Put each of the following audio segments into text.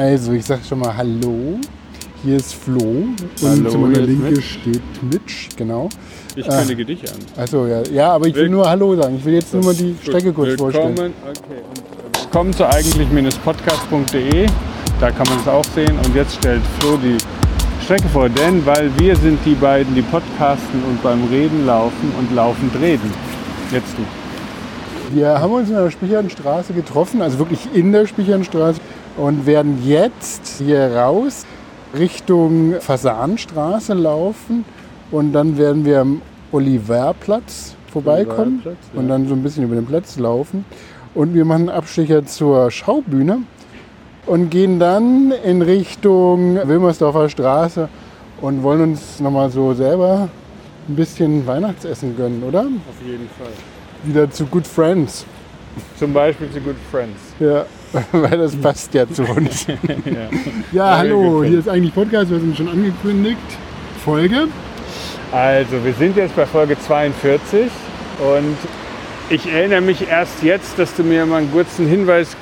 Also, ich sag schon mal Hallo. Hier ist Flo und Hallo, zu meiner Linke Mitch. steht Mitch, genau. Ich Ah. kündige dich an. Also ja, ja, aber ich will Will- nur Hallo sagen. Ich will jetzt nur mal die. Strecke kurz willkommen, vorstellen. Okay, und äh, willkommen zu eigentlich-podcast.de. Da kann man es auch sehen. Und jetzt stellt Flo die Strecke vor, denn weil wir sind die beiden, die podcasten und beim Reden laufen und laufend reden. Jetzt du. Wir haben uns in der Spichernstraße getroffen, also wirklich in der Spichernstraße und werden jetzt hier raus Richtung Fasanstraße laufen und dann werden wir am Oliverplatz vorbeikommen Oliverplatz, ja. und dann so ein bisschen über den Platz laufen und wir machen einen Abstecher zur Schaubühne und gehen dann in Richtung Wilmersdorfer Straße und wollen uns nochmal so selber ein bisschen Weihnachtsessen gönnen, oder? Auf jeden Fall. Wieder zu Good Friends. Zum Beispiel zu Good Friends. Ja, weil das passt ja zu uns. ja. Ja, hallo, hier ist eigentlich Podcast, wir sind schon angekündigt. Folge. Also, wir sind jetzt bei Folge 42 und ich erinnere mich erst jetzt, dass du mir mal einen kurzen Hinweis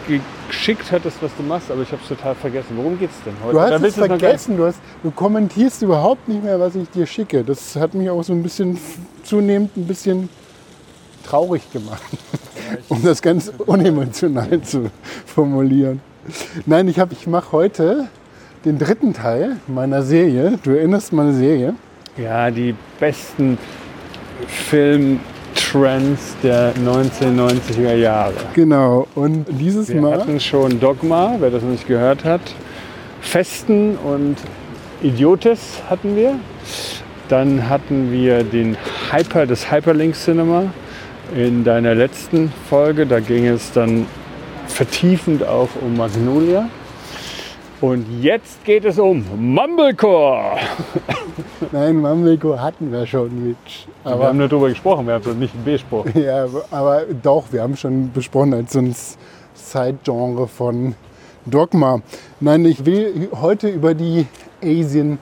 geschickt hattest, was du machst, aber ich habe es total vergessen. Worum geht's denn heute? Du hast Oder es vergessen, du, hast, du kommentierst überhaupt nicht mehr, was ich dir schicke. Das hat mich auch so ein bisschen zunehmend ein bisschen traurig gemacht, um das ganz unemotional zu formulieren. Nein, ich, hab- ich mache heute den dritten Teil meiner Serie. Du erinnerst meine Serie. Ja, die besten Filmtrends der 1990er Jahre. Genau, und dieses Wir Mal. hatten schon Dogma, wer das noch nicht gehört hat. Festen und Idiotes hatten wir. Dann hatten wir den Hyper, das Hyperlink Cinema in deiner letzten Folge. Da ging es dann vertiefend auch um Magnolia. Und jetzt geht es um Mumblecore. Nein, Mamliko hatten wir schon mit. wir Aber haben nur darüber gesprochen, wir haben nicht besprochen. Ja, aber doch, wir haben schon besprochen als so ein Side-Genre von Dogma. Nein, ich will heute über die Asian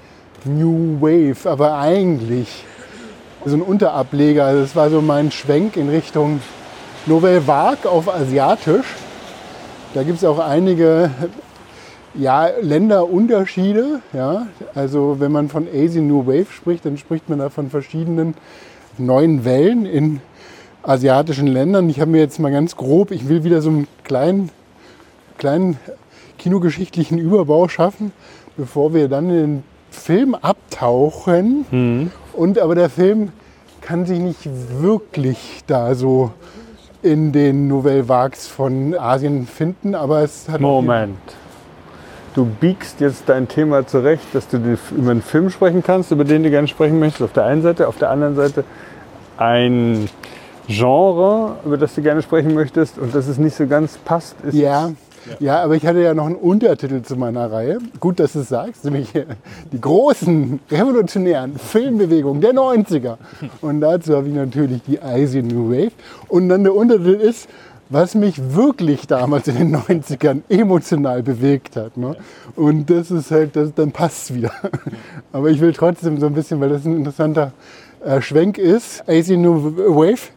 New Wave, aber eigentlich so ein Unterableger. Also Das war so mein Schwenk in Richtung Nouvelle Vague auf Asiatisch. Da gibt es auch einige ja, Länderunterschiede. Ja? Also wenn man von Asian New Wave spricht, dann spricht man da von verschiedenen neuen Wellen in asiatischen Ländern. Ich habe mir jetzt mal ganz grob, ich will wieder so einen kleinen, kleinen kinogeschichtlichen Überbau schaffen, bevor wir dann in den Film abtauchen. Und aber der Film kann sich nicht wirklich da so in den Nouvelle Vagues von Asien finden, aber es hat Moment. Du biegst jetzt dein Thema zurecht, dass du über einen Film sprechen kannst, über den du gerne sprechen möchtest, auf der einen Seite. Auf der anderen Seite ein Genre, über das du gerne sprechen möchtest und das es nicht so ganz passt. Ist Ja, ja, aber ich hatte ja noch einen Untertitel zu meiner Reihe. Gut, dass du es sagst, nämlich die großen revolutionären Filmbewegungen der 90er. Und dazu habe ich natürlich die Asian New Wave. Und dann der Untertitel ist, was mich wirklich damals in den 90ern emotional bewegt hat. Ne? Und das ist halt, das, dann passt es wieder. Aber ich will trotzdem so ein bisschen, weil das ein interessanter äh, Schwenk ist. Asian New Wave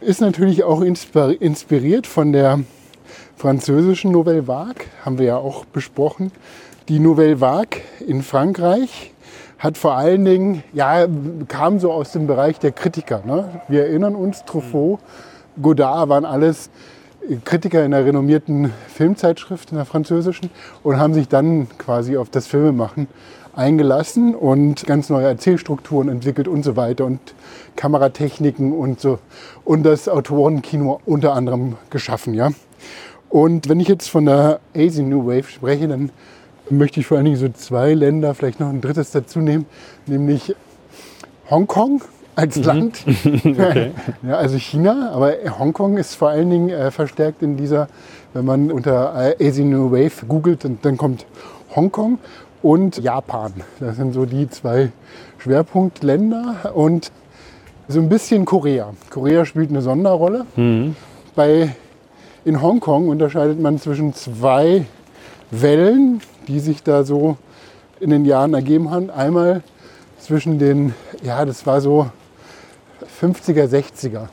ist natürlich auch inspir- inspiriert von der französischen Nouvelle Vague, haben wir ja auch besprochen. Die Nouvelle Vague in Frankreich hat vor allen Dingen, ja, kam so aus dem Bereich der Kritiker. Ne? Wir erinnern uns, Truffaut, Godard waren alles Kritiker in der renommierten Filmzeitschrift, in der französischen, und haben sich dann quasi auf das Filmemachen eingelassen und ganz neue Erzählstrukturen entwickelt und so weiter und Kameratechniken und so und das Autorenkino unter anderem geschaffen, ja. Und wenn ich jetzt von der Asian New Wave spreche, dann möchte ich vor allen Dingen so zwei Länder, vielleicht noch ein drittes dazu nehmen, nämlich Hongkong als Land. ja, also China, aber Hongkong ist vor allen Dingen äh, verstärkt in dieser, wenn man unter äh, Asian New Wave googelt, dann, dann kommt Hongkong und Japan. Das sind so die zwei Schwerpunktländer und so ein bisschen Korea. Korea spielt eine Sonderrolle. Bei, in Hongkong unterscheidet man zwischen zwei Wellen, die sich da so in den Jahren ergeben haben. Einmal zwischen den, ja, das war so 50er, 60er.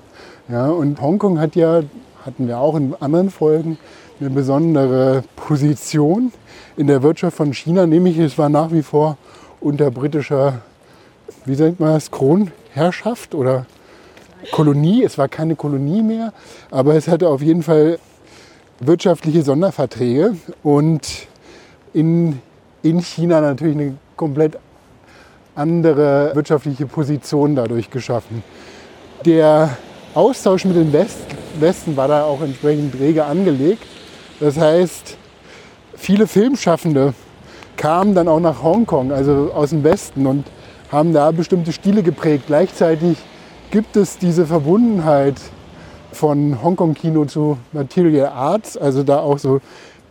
Ja, und Hongkong hat ja, hatten wir auch in anderen Folgen, eine besondere Position in der Wirtschaft von China, nämlich es war nach wie vor unter britischer, wie nennt man das, Kronherrschaft oder Kolonie. Es war keine Kolonie mehr, aber es hatte auf jeden Fall wirtschaftliche Sonderverträge und in, in China natürlich eine komplett andere wirtschaftliche Position dadurch geschaffen. Der Austausch mit dem West, Westen war da auch entsprechend rege angelegt. Das heißt, viele Filmschaffende kamen dann auch nach Hongkong, also aus dem Westen und haben da bestimmte Stile geprägt. Gleichzeitig gibt es diese Verbundenheit von Hongkong-Kino zu Material Arts, also da auch so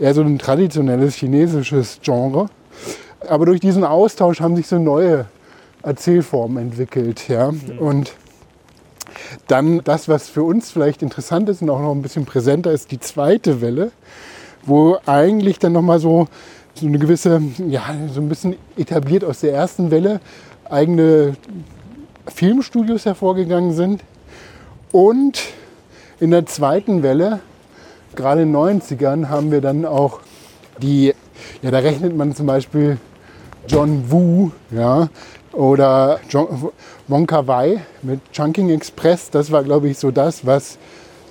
eher so ein traditionelles chinesisches Genre. Aber durch diesen Austausch haben sich so neue Erzählformen entwickelt. Ja? Mhm. Und dann das, was für uns vielleicht interessant ist und auch noch ein bisschen präsenter ist, die zweite Welle, wo eigentlich dann nochmal so, so eine gewisse, ja, so ein bisschen etabliert aus der ersten Welle eigene Filmstudios hervorgegangen sind. Und in der zweiten Welle, gerade in den 90ern, haben wir dann auch die, ja, da rechnet man zum Beispiel John Woo, ja, oder John, Wonka Wai mit Chunking Express. Das war, glaube ich, so das, was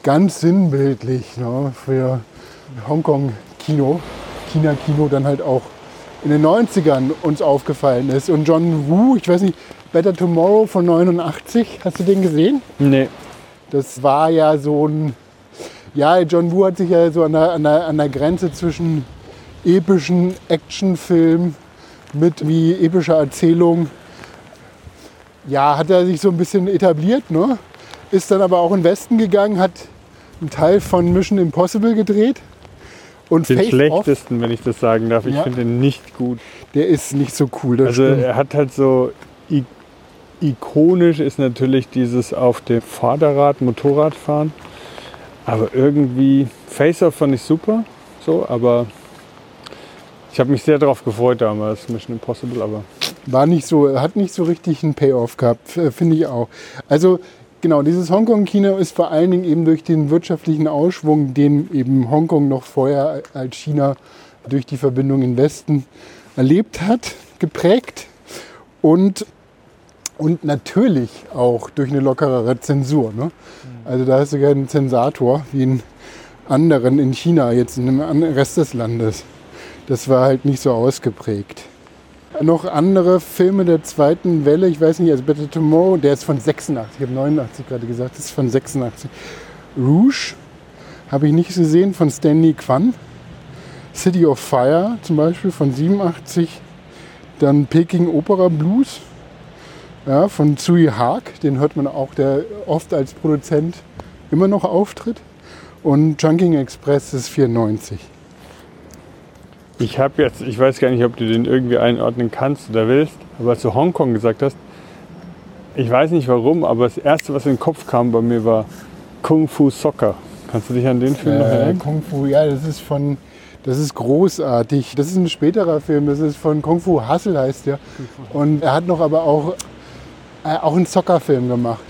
ganz sinnbildlich ne, für Hongkong-Kino, China-Kino dann halt auch in den 90ern uns aufgefallen ist. Und John Woo, ich weiß nicht, Better Tomorrow von 89, hast du den gesehen? Nee. Das war ja so ein, ja, John Woo hat sich ja so an der, an der, an der Grenze zwischen epischen Actionfilm mit wie epischer Erzählung, ja, hat er sich so ein bisschen etabliert, ne? ist dann aber auch in den Westen gegangen, hat einen Teil von Mission Impossible gedreht. Und den Face schlechtesten, Off, wenn ich das sagen darf. Ich ja, finde den nicht gut. Der ist nicht so cool. also stimmt. er hat halt so ikonisch ist natürlich dieses auf dem Vorderrad Motorrad fahren. Aber irgendwie Face Off fand ich super, so, aber ich habe mich sehr darauf gefreut damals, Mission Impossible, aber. War nicht so, hat nicht so richtig einen Payoff gehabt, finde ich auch. Also genau, dieses Hongkong-Kino ist vor allen Dingen eben durch den wirtschaftlichen Ausschwung, den eben Hongkong noch vorher als China durch die Verbindung in Westen erlebt hat, geprägt. Und, und natürlich auch durch eine lockerere Zensur. Ne? Also da hast du keinen Zensator wie in anderen in China, jetzt in dem Rest des Landes das war halt nicht so ausgeprägt. Noch andere Filme der zweiten Welle, ich weiß nicht, also Better Tomorrow, der ist von 86, ich habe 89 gerade gesagt, das ist von 86. Rouge habe ich nicht gesehen, von Stanley Kwan. City of Fire zum Beispiel von 87. Dann Peking Opera Blues ja, von Tsui Haag, den hört man auch, der oft als Produzent immer noch auftritt. Und Chunking Express ist 94. Ich habe jetzt, ich weiß gar nicht, ob du den irgendwie einordnen kannst oder willst, aber als du Hongkong gesagt hast, ich weiß nicht warum, aber das erste, was in den Kopf kam bei mir war Kung Fu Soccer. Kannst du dich an den Film äh, noch erinnern? Kung Fu, ja, das ist von, das ist großartig. Das ist ein späterer Film, das ist von Kung Fu Hustle heißt der. Und er hat noch aber auch, äh, auch einen Soccer-Film gemacht.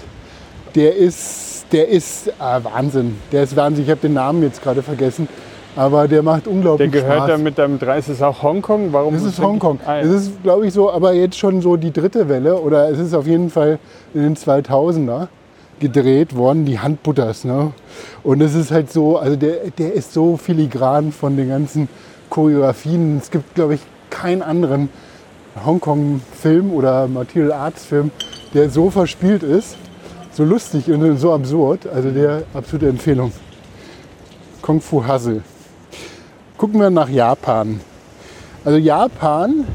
Der ist, der ist äh, Wahnsinn. Der ist Wahnsinn. Ich habe den Namen jetzt gerade vergessen. Aber der macht unglaublich Spaß. Der gehört Spaß. da mit deinem 30 ist auch Hongkong? Warum das ist Hongkong. Ah. Das ist, glaube ich, so, aber jetzt schon so die dritte Welle oder es ist auf jeden Fall in den 2000er gedreht worden, die Handbutters. Ne? Und es ist halt so, also der, der ist so filigran von den ganzen Choreografien. Es gibt, glaube ich, keinen anderen Hongkong-Film oder Material Arts-Film, der so verspielt ist, so lustig und so absurd. Also der absolute Empfehlung. Kung Fu Hustle. Gucken wir nach Japan. Also Japan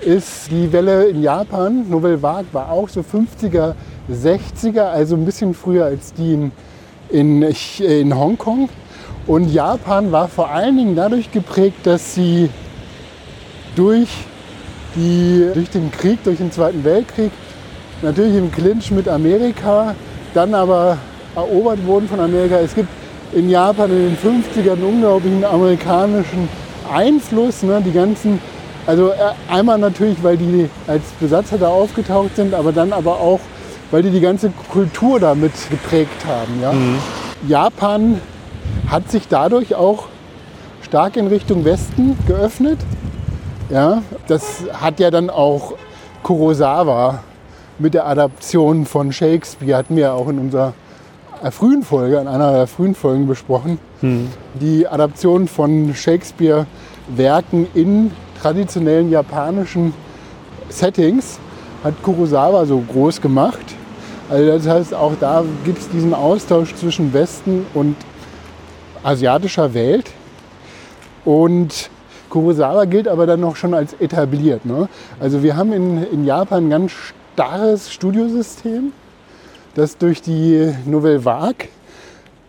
ist die Welle in Japan, Nouvelle Vague war auch so 50er, 60er, also ein bisschen früher als die in, in, in Hongkong. Und Japan war vor allen Dingen dadurch geprägt, dass sie durch, die, durch den Krieg, durch den Zweiten Weltkrieg, natürlich im Clinch mit Amerika, dann aber erobert wurden von Amerika. Es gibt in Japan in den 50ern einen unglaublichen amerikanischen Einfluss. Ne? Die ganzen, also äh, einmal natürlich, weil die als Besatzer da aufgetaucht sind, aber dann aber auch, weil die die ganze Kultur damit geprägt haben. Ja? Mhm. Japan hat sich dadurch auch stark in Richtung Westen geöffnet. Ja, das hat ja dann auch Kurosawa mit der Adaption von Shakespeare, hatten wir ja auch in unserer frühen Folge, in einer der frühen Folgen besprochen. Die Adaption von Shakespeare-Werken in traditionellen japanischen Settings hat Kurosawa so groß gemacht. Also das heißt, auch da gibt es diesen Austausch zwischen Westen und asiatischer Welt. Und Kurosawa gilt aber dann noch schon als etabliert. Ne? Also wir haben in, in Japan ganz starres Studiosystem, das durch die Nouvelle Vague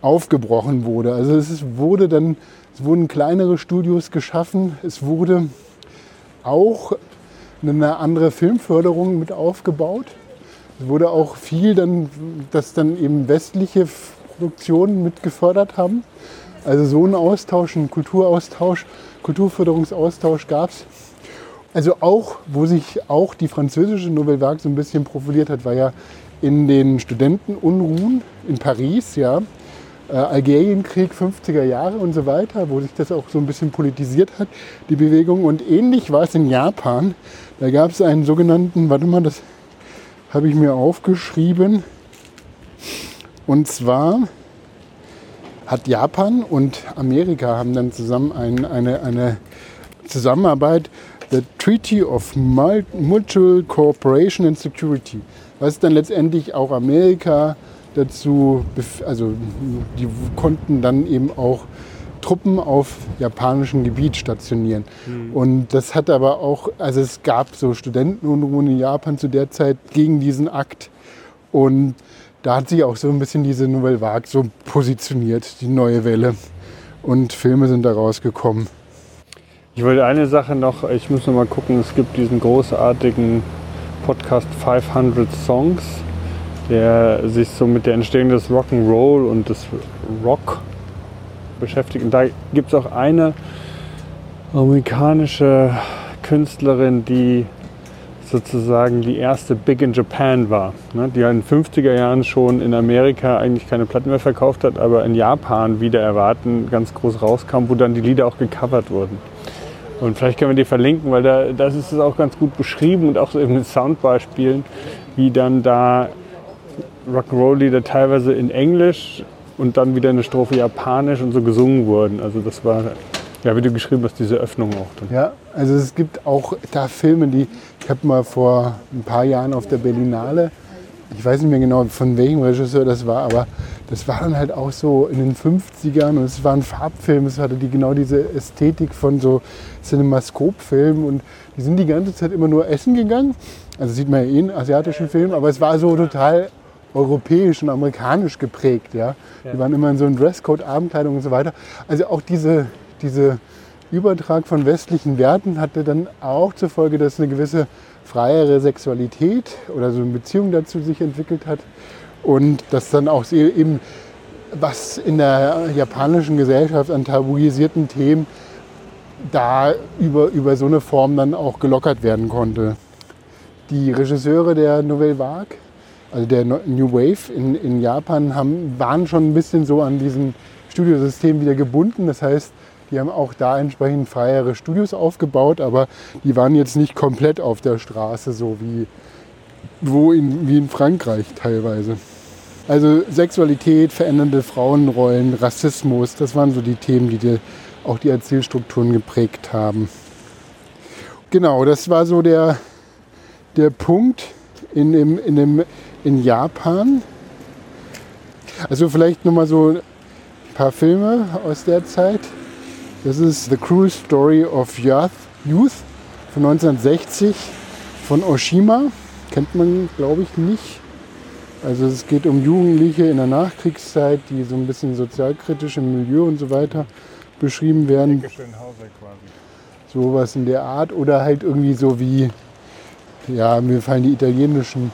aufgebrochen wurde. Also es wurde dann, es wurden kleinere Studios geschaffen. Es wurde auch eine andere Filmförderung mit aufgebaut. Es wurde auch viel dann, das dann eben westliche Produktionen mit gefördert haben. Also so einen Austausch, einen Kulturaustausch, Kulturförderungsaustausch gab es. Also auch, wo sich auch die französische Nouvelle Vague so ein bisschen profiliert hat, war ja in den Studentenunruhen in Paris, ja, äh, Algerienkrieg 50er Jahre und so weiter, wo sich das auch so ein bisschen politisiert hat, die Bewegung. Und ähnlich war es in Japan. Da gab es einen sogenannten, warte mal, das habe ich mir aufgeschrieben. Und zwar hat Japan und Amerika haben dann zusammen ein, eine, eine Zusammenarbeit, the Treaty of Mutual Cooperation and Security, was dann letztendlich auch Amerika dazu, also die konnten dann eben auch Truppen auf japanischem Gebiet stationieren. Und das hat aber auch, also es gab so Studentenunruhen in Japan zu der Zeit gegen diesen Akt. Und da hat sich auch so ein bisschen diese Nouvelle Vague so positioniert, die neue Welle. Und Filme sind da rausgekommen. Ich wollte eine Sache noch, ich muss noch mal gucken, es gibt diesen großartigen Podcast 500 Songs, der sich so mit der Entstehung des Rock'n'Roll und des Rock beschäftigt. Und da gibt es auch eine amerikanische Künstlerin, die sozusagen die erste Big in Japan war. Ne? Die in den 50er Jahren schon in Amerika eigentlich keine Platten mehr verkauft hat, aber in Japan wieder erwarten ganz groß rauskam, wo dann die Lieder auch gecovert wurden. Und vielleicht können wir die verlinken, weil da das ist es auch ganz gut beschrieben und auch so eben mit Soundbeispielen, wie dann da Rock'n'Roll-Lieder teilweise in Englisch und dann wieder eine Strophe Japanisch und so gesungen wurden. Also das war, ja, wie du geschrieben hast, diese Öffnung auch dann. Ja, also es gibt auch da Filme, die ich habe mal vor ein paar Jahren auf der Berlinale, ich weiß nicht mehr genau von welchem Regisseur das war, aber das war dann halt auch so in den 50ern und es war ein Farbfilm, es hatte die genau diese Ästhetik von so Cinemascope-Filmen und die sind die ganze Zeit immer nur essen gegangen. Also sieht man ja eh in asiatischen Filmen, aber es war so total europäisch und amerikanisch geprägt. Ja? Die waren immer in so einem Dresscode, Abendkleidung und so weiter. Also auch diese, diese Übertrag von westlichen Werten hatte dann auch zur Folge, dass eine gewisse freiere Sexualität oder so eine Beziehung dazu sich entwickelt hat. Und dass dann auch eben, was in der japanischen Gesellschaft an tabuisierten Themen da über, über so eine Form dann auch gelockert werden konnte. Die Regisseure der Nouvelle Vague, also der New Wave in, in Japan, haben, waren schon ein bisschen so an diesem Studiosystem wieder gebunden. Das heißt, die haben auch da entsprechend freiere Studios aufgebaut, aber die waren jetzt nicht komplett auf der Straße, so wie, wo in, wie in Frankreich teilweise. Also Sexualität, verändernde Frauenrollen, Rassismus, das waren so die Themen, die, die auch die Erzählstrukturen geprägt haben. Genau, das war so der, der Punkt in, dem, in, dem, in Japan. Also vielleicht nochmal so ein paar Filme aus der Zeit. Das ist The Cruel Story of Youth, Youth von 1960 von Oshima. Kennt man, glaube ich, nicht. Also es geht um Jugendliche in der Nachkriegszeit, die so ein bisschen sozialkritisch im Milieu und so weiter beschrieben werden. Sowas in der Art. Oder halt irgendwie so wie, ja, mir fallen die italienischen,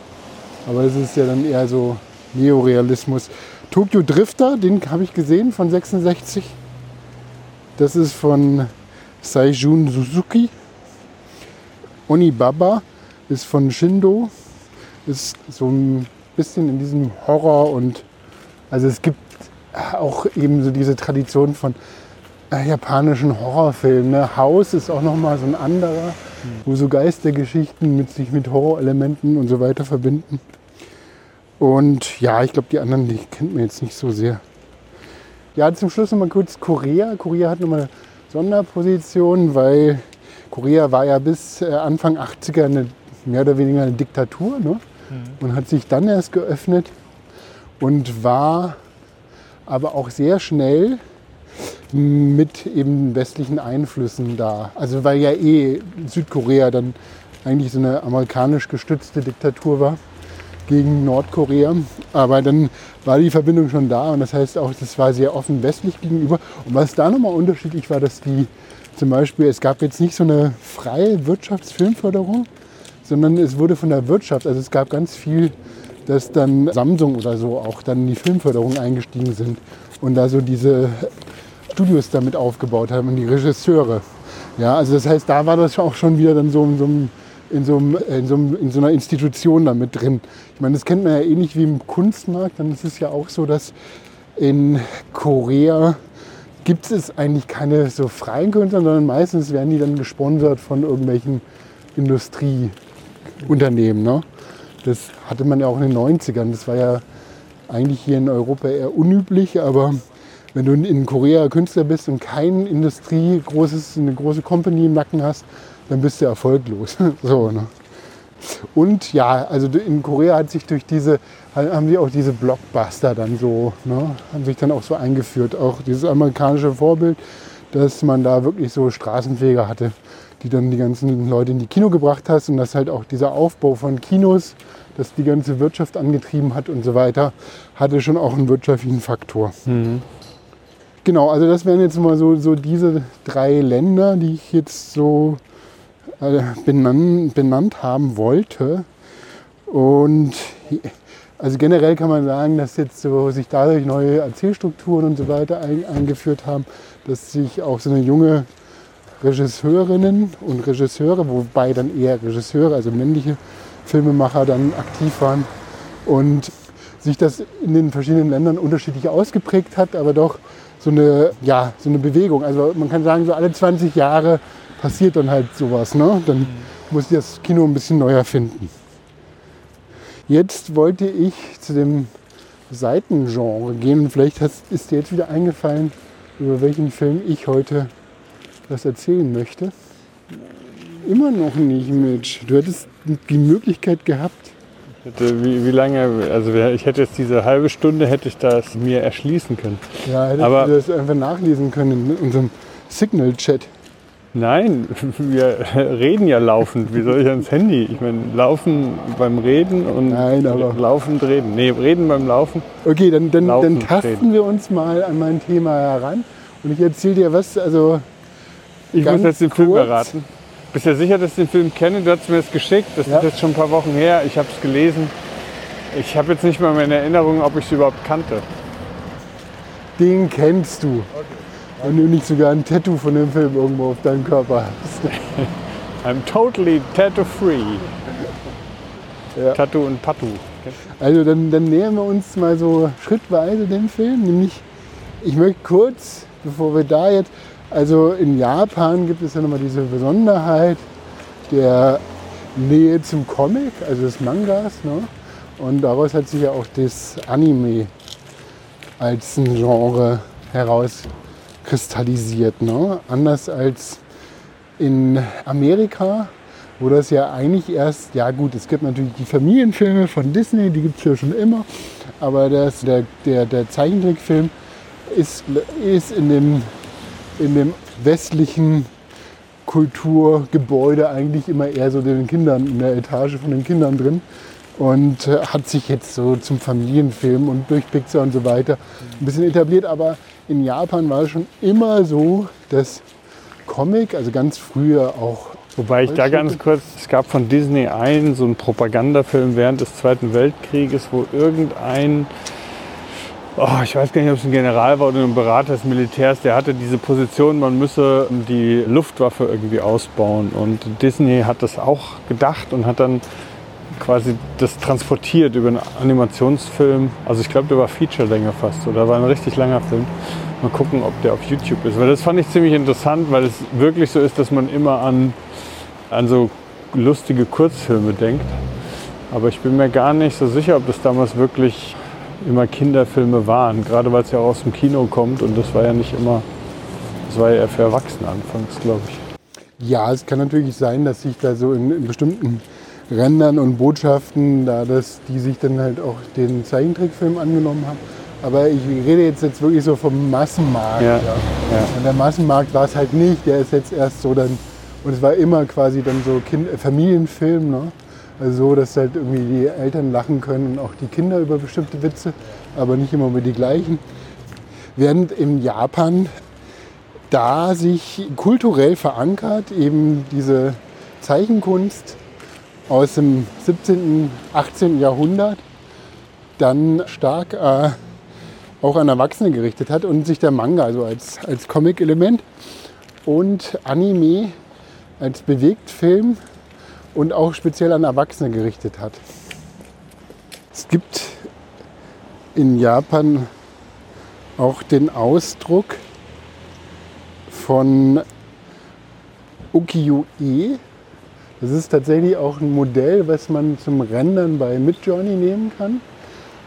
aber das ist ja dann eher so Neorealismus. Tokyo Drifter, den habe ich gesehen von 66. Das ist von Saijun Suzuki. Onibaba ist von Shindo. Ist so ein bisschen in diesem Horror und also es gibt auch eben so diese Tradition von äh, japanischen Horrorfilmen. Ne? Haus ist auch nochmal so ein anderer, wo so Geistergeschichten mit sich mit Horrorelementen und so weiter verbinden. Und ja, ich glaube, die anderen, die kennt man jetzt nicht so sehr. Ja, zum Schluss nochmal kurz Korea. Korea hat nochmal eine Sonderposition, weil Korea war ja bis äh, Anfang 80er eine, mehr oder weniger eine Diktatur ne? und hat sich dann erst geöffnet und war aber auch sehr schnell mit eben westlichen Einflüssen da. Also weil ja eh Südkorea dann eigentlich so eine amerikanisch gestützte Diktatur war gegen Nordkorea. Aber dann war die Verbindung schon da und das heißt auch, das war sehr offen westlich gegenüber. Und was da nochmal unterschiedlich war, dass die zum Beispiel, es gab jetzt nicht so eine freie Wirtschaftsfilmförderung, sondern es wurde von der Wirtschaft, also es gab ganz viel, dass dann Samsung oder so auch dann in die Filmförderung eingestiegen sind und da so diese Studios damit aufgebaut haben und die Regisseure. Ja, also das heißt, da war das auch schon wieder dann so in so, einem, in so, einem, in so, einem, in so einer Institution damit drin. Ich meine, das kennt man ja ähnlich wie im Kunstmarkt. Dann ist es ja auch so, dass in Korea gibt es eigentlich keine so freien Künstler, sondern meistens werden die dann gesponsert von irgendwelchen Industrieunternehmen. Ne? Das hatte man ja auch in den 90ern. Das war ja eigentlich hier in Europa eher unüblich, aber wenn du in Korea Künstler bist und kein Industrie, großes, eine große Company im Nacken hast, dann bist du erfolglos. so, ne? Und ja, also in Korea hat sich durch diese, haben sie auch diese Blockbuster dann so, ne, haben sich dann auch so eingeführt. Auch dieses amerikanische Vorbild, dass man da wirklich so Straßenfeger hatte, die dann die ganzen Leute in die Kino gebracht hast und dass halt auch dieser Aufbau von Kinos, das die ganze Wirtschaft angetrieben hat und so weiter, hatte schon auch einen wirtschaftlichen Faktor. Mhm. Genau, also das wären jetzt mal so, so diese drei Länder, die ich jetzt so benannt, benannt haben wollte. Und also generell kann man sagen, dass jetzt so sich dadurch neue Erzählstrukturen und so weiter ein, eingeführt haben, dass sich auch so eine junge Regisseurinnen und Regisseure, wobei dann eher Regisseure, also männliche Filmemacher dann aktiv waren und sich das in den verschiedenen Ländern unterschiedlich ausgeprägt hat, aber doch so eine, ja, so eine Bewegung. Also man kann sagen, so alle 20 Jahre passiert dann halt sowas. Ne? Dann muss ich das Kino ein bisschen neu erfinden. Jetzt wollte ich zu dem Seitengenre gehen. Vielleicht ist dir jetzt wieder eingefallen, über welchen Film ich heute was erzählen möchte. Immer noch nicht, Mitch. Du hättest die Möglichkeit gehabt, Hätte, wie, wie, lange, also ich hätte jetzt diese halbe Stunde, hätte ich das mir erschließen können. Ja, hättest Aber, du das einfach nachlesen können in unserem Signal-Chat. Nein, wir reden ja laufend. Wie soll ich ans Handy? Ich meine, laufen beim Reden und Nein, aber laufend reden. Nee, reden beim Laufen. Okay, dann, dann, dann tasten reden. wir uns mal an mein Thema heran. Und ich erzähle dir was, also. Ich muss jetzt den kurz. Film erraten. Bist du sicher, dass ich den Film kenne? Du hast mir das geschickt. Das ja. ist jetzt schon ein paar Wochen her. Ich habe es gelesen. Ich habe jetzt nicht mal mehr in Erinnerung, ob ich es überhaupt kannte. Den kennst du. Okay. Wenn du nicht sogar ein Tattoo von dem Film irgendwo auf deinem Körper hast. I'm totally tattoo-free. Ja. Tattoo und Patu. Also dann, dann nähern wir uns mal so schrittweise dem Film. Nämlich, ich möchte kurz, bevor wir da jetzt, also in Japan gibt es ja nochmal diese Besonderheit der Nähe zum Comic, also des Mangas. Ne? Und daraus hat sich ja auch das Anime als ein Genre herauskristallisiert. Ne? Anders als in Amerika, wo das ja eigentlich erst, ja gut, es gibt natürlich die Familienfilme von Disney, die gibt es ja schon immer, aber das, der, der, der Zeichentrickfilm ist, ist in dem in dem westlichen Kulturgebäude eigentlich immer eher so den Kindern, in der Etage von den Kindern drin. Und äh, hat sich jetzt so zum Familienfilm und durch Pixar und so weiter ein bisschen etabliert. Aber in Japan war es schon immer so, dass Comic, also ganz früher auch. Wobei ich da ganz kurz, es gab von Disney einen, so einen Propagandafilm während des Zweiten Weltkrieges, wo irgendein oh, ich weiß gar nicht, ob es ein General war oder ein Berater des Militärs, der hatte diese Position, man müsse die Luftwaffe irgendwie ausbauen. Und Disney hat das auch gedacht und hat dann quasi das transportiert über einen Animationsfilm. Also ich glaube, der war Feature-Länge fast oder war ein richtig langer Film. Mal gucken, ob der auf YouTube ist. Weil das fand ich ziemlich interessant, weil es wirklich so ist, dass man immer an, an so lustige Kurzfilme denkt. Aber ich bin mir gar nicht so sicher, ob das damals wirklich immer Kinderfilme waren. Gerade weil es ja auch aus dem Kino kommt und das war ja nicht immer, das war ja eher für Erwachsene anfangs, glaube ich. Ja, es kann natürlich sein, dass sich da so in, in bestimmten Rändern und Botschaften, da dass die sich dann halt auch den Zeichentrickfilm angenommen haben. Aber ich rede jetzt, jetzt wirklich so vom Massenmarkt. Ja, Ja. ja. Und der Massenmarkt war es halt nicht, der ist jetzt erst so dann, und es war immer quasi dann so kind, äh, Familienfilm, ne? Also so, dass halt irgendwie die Eltern lachen können und auch die Kinder über bestimmte Witze, aber nicht immer über die gleichen. Während in Japan da sich kulturell verankert eben diese Zeichenkunst aus dem 17., 18. Jahrhundert dann stark äh, auch an Erwachsene gerichtet hat und sich der Manga also als, als Comic-Element und Anime als Bewegtfilm und auch speziell an Erwachsene gerichtet hat. Es gibt in Japan auch den Ausdruck von Ukiyo-e. Das ist tatsächlich auch ein Modell, was man zum Rendern bei Midjourney nehmen kann.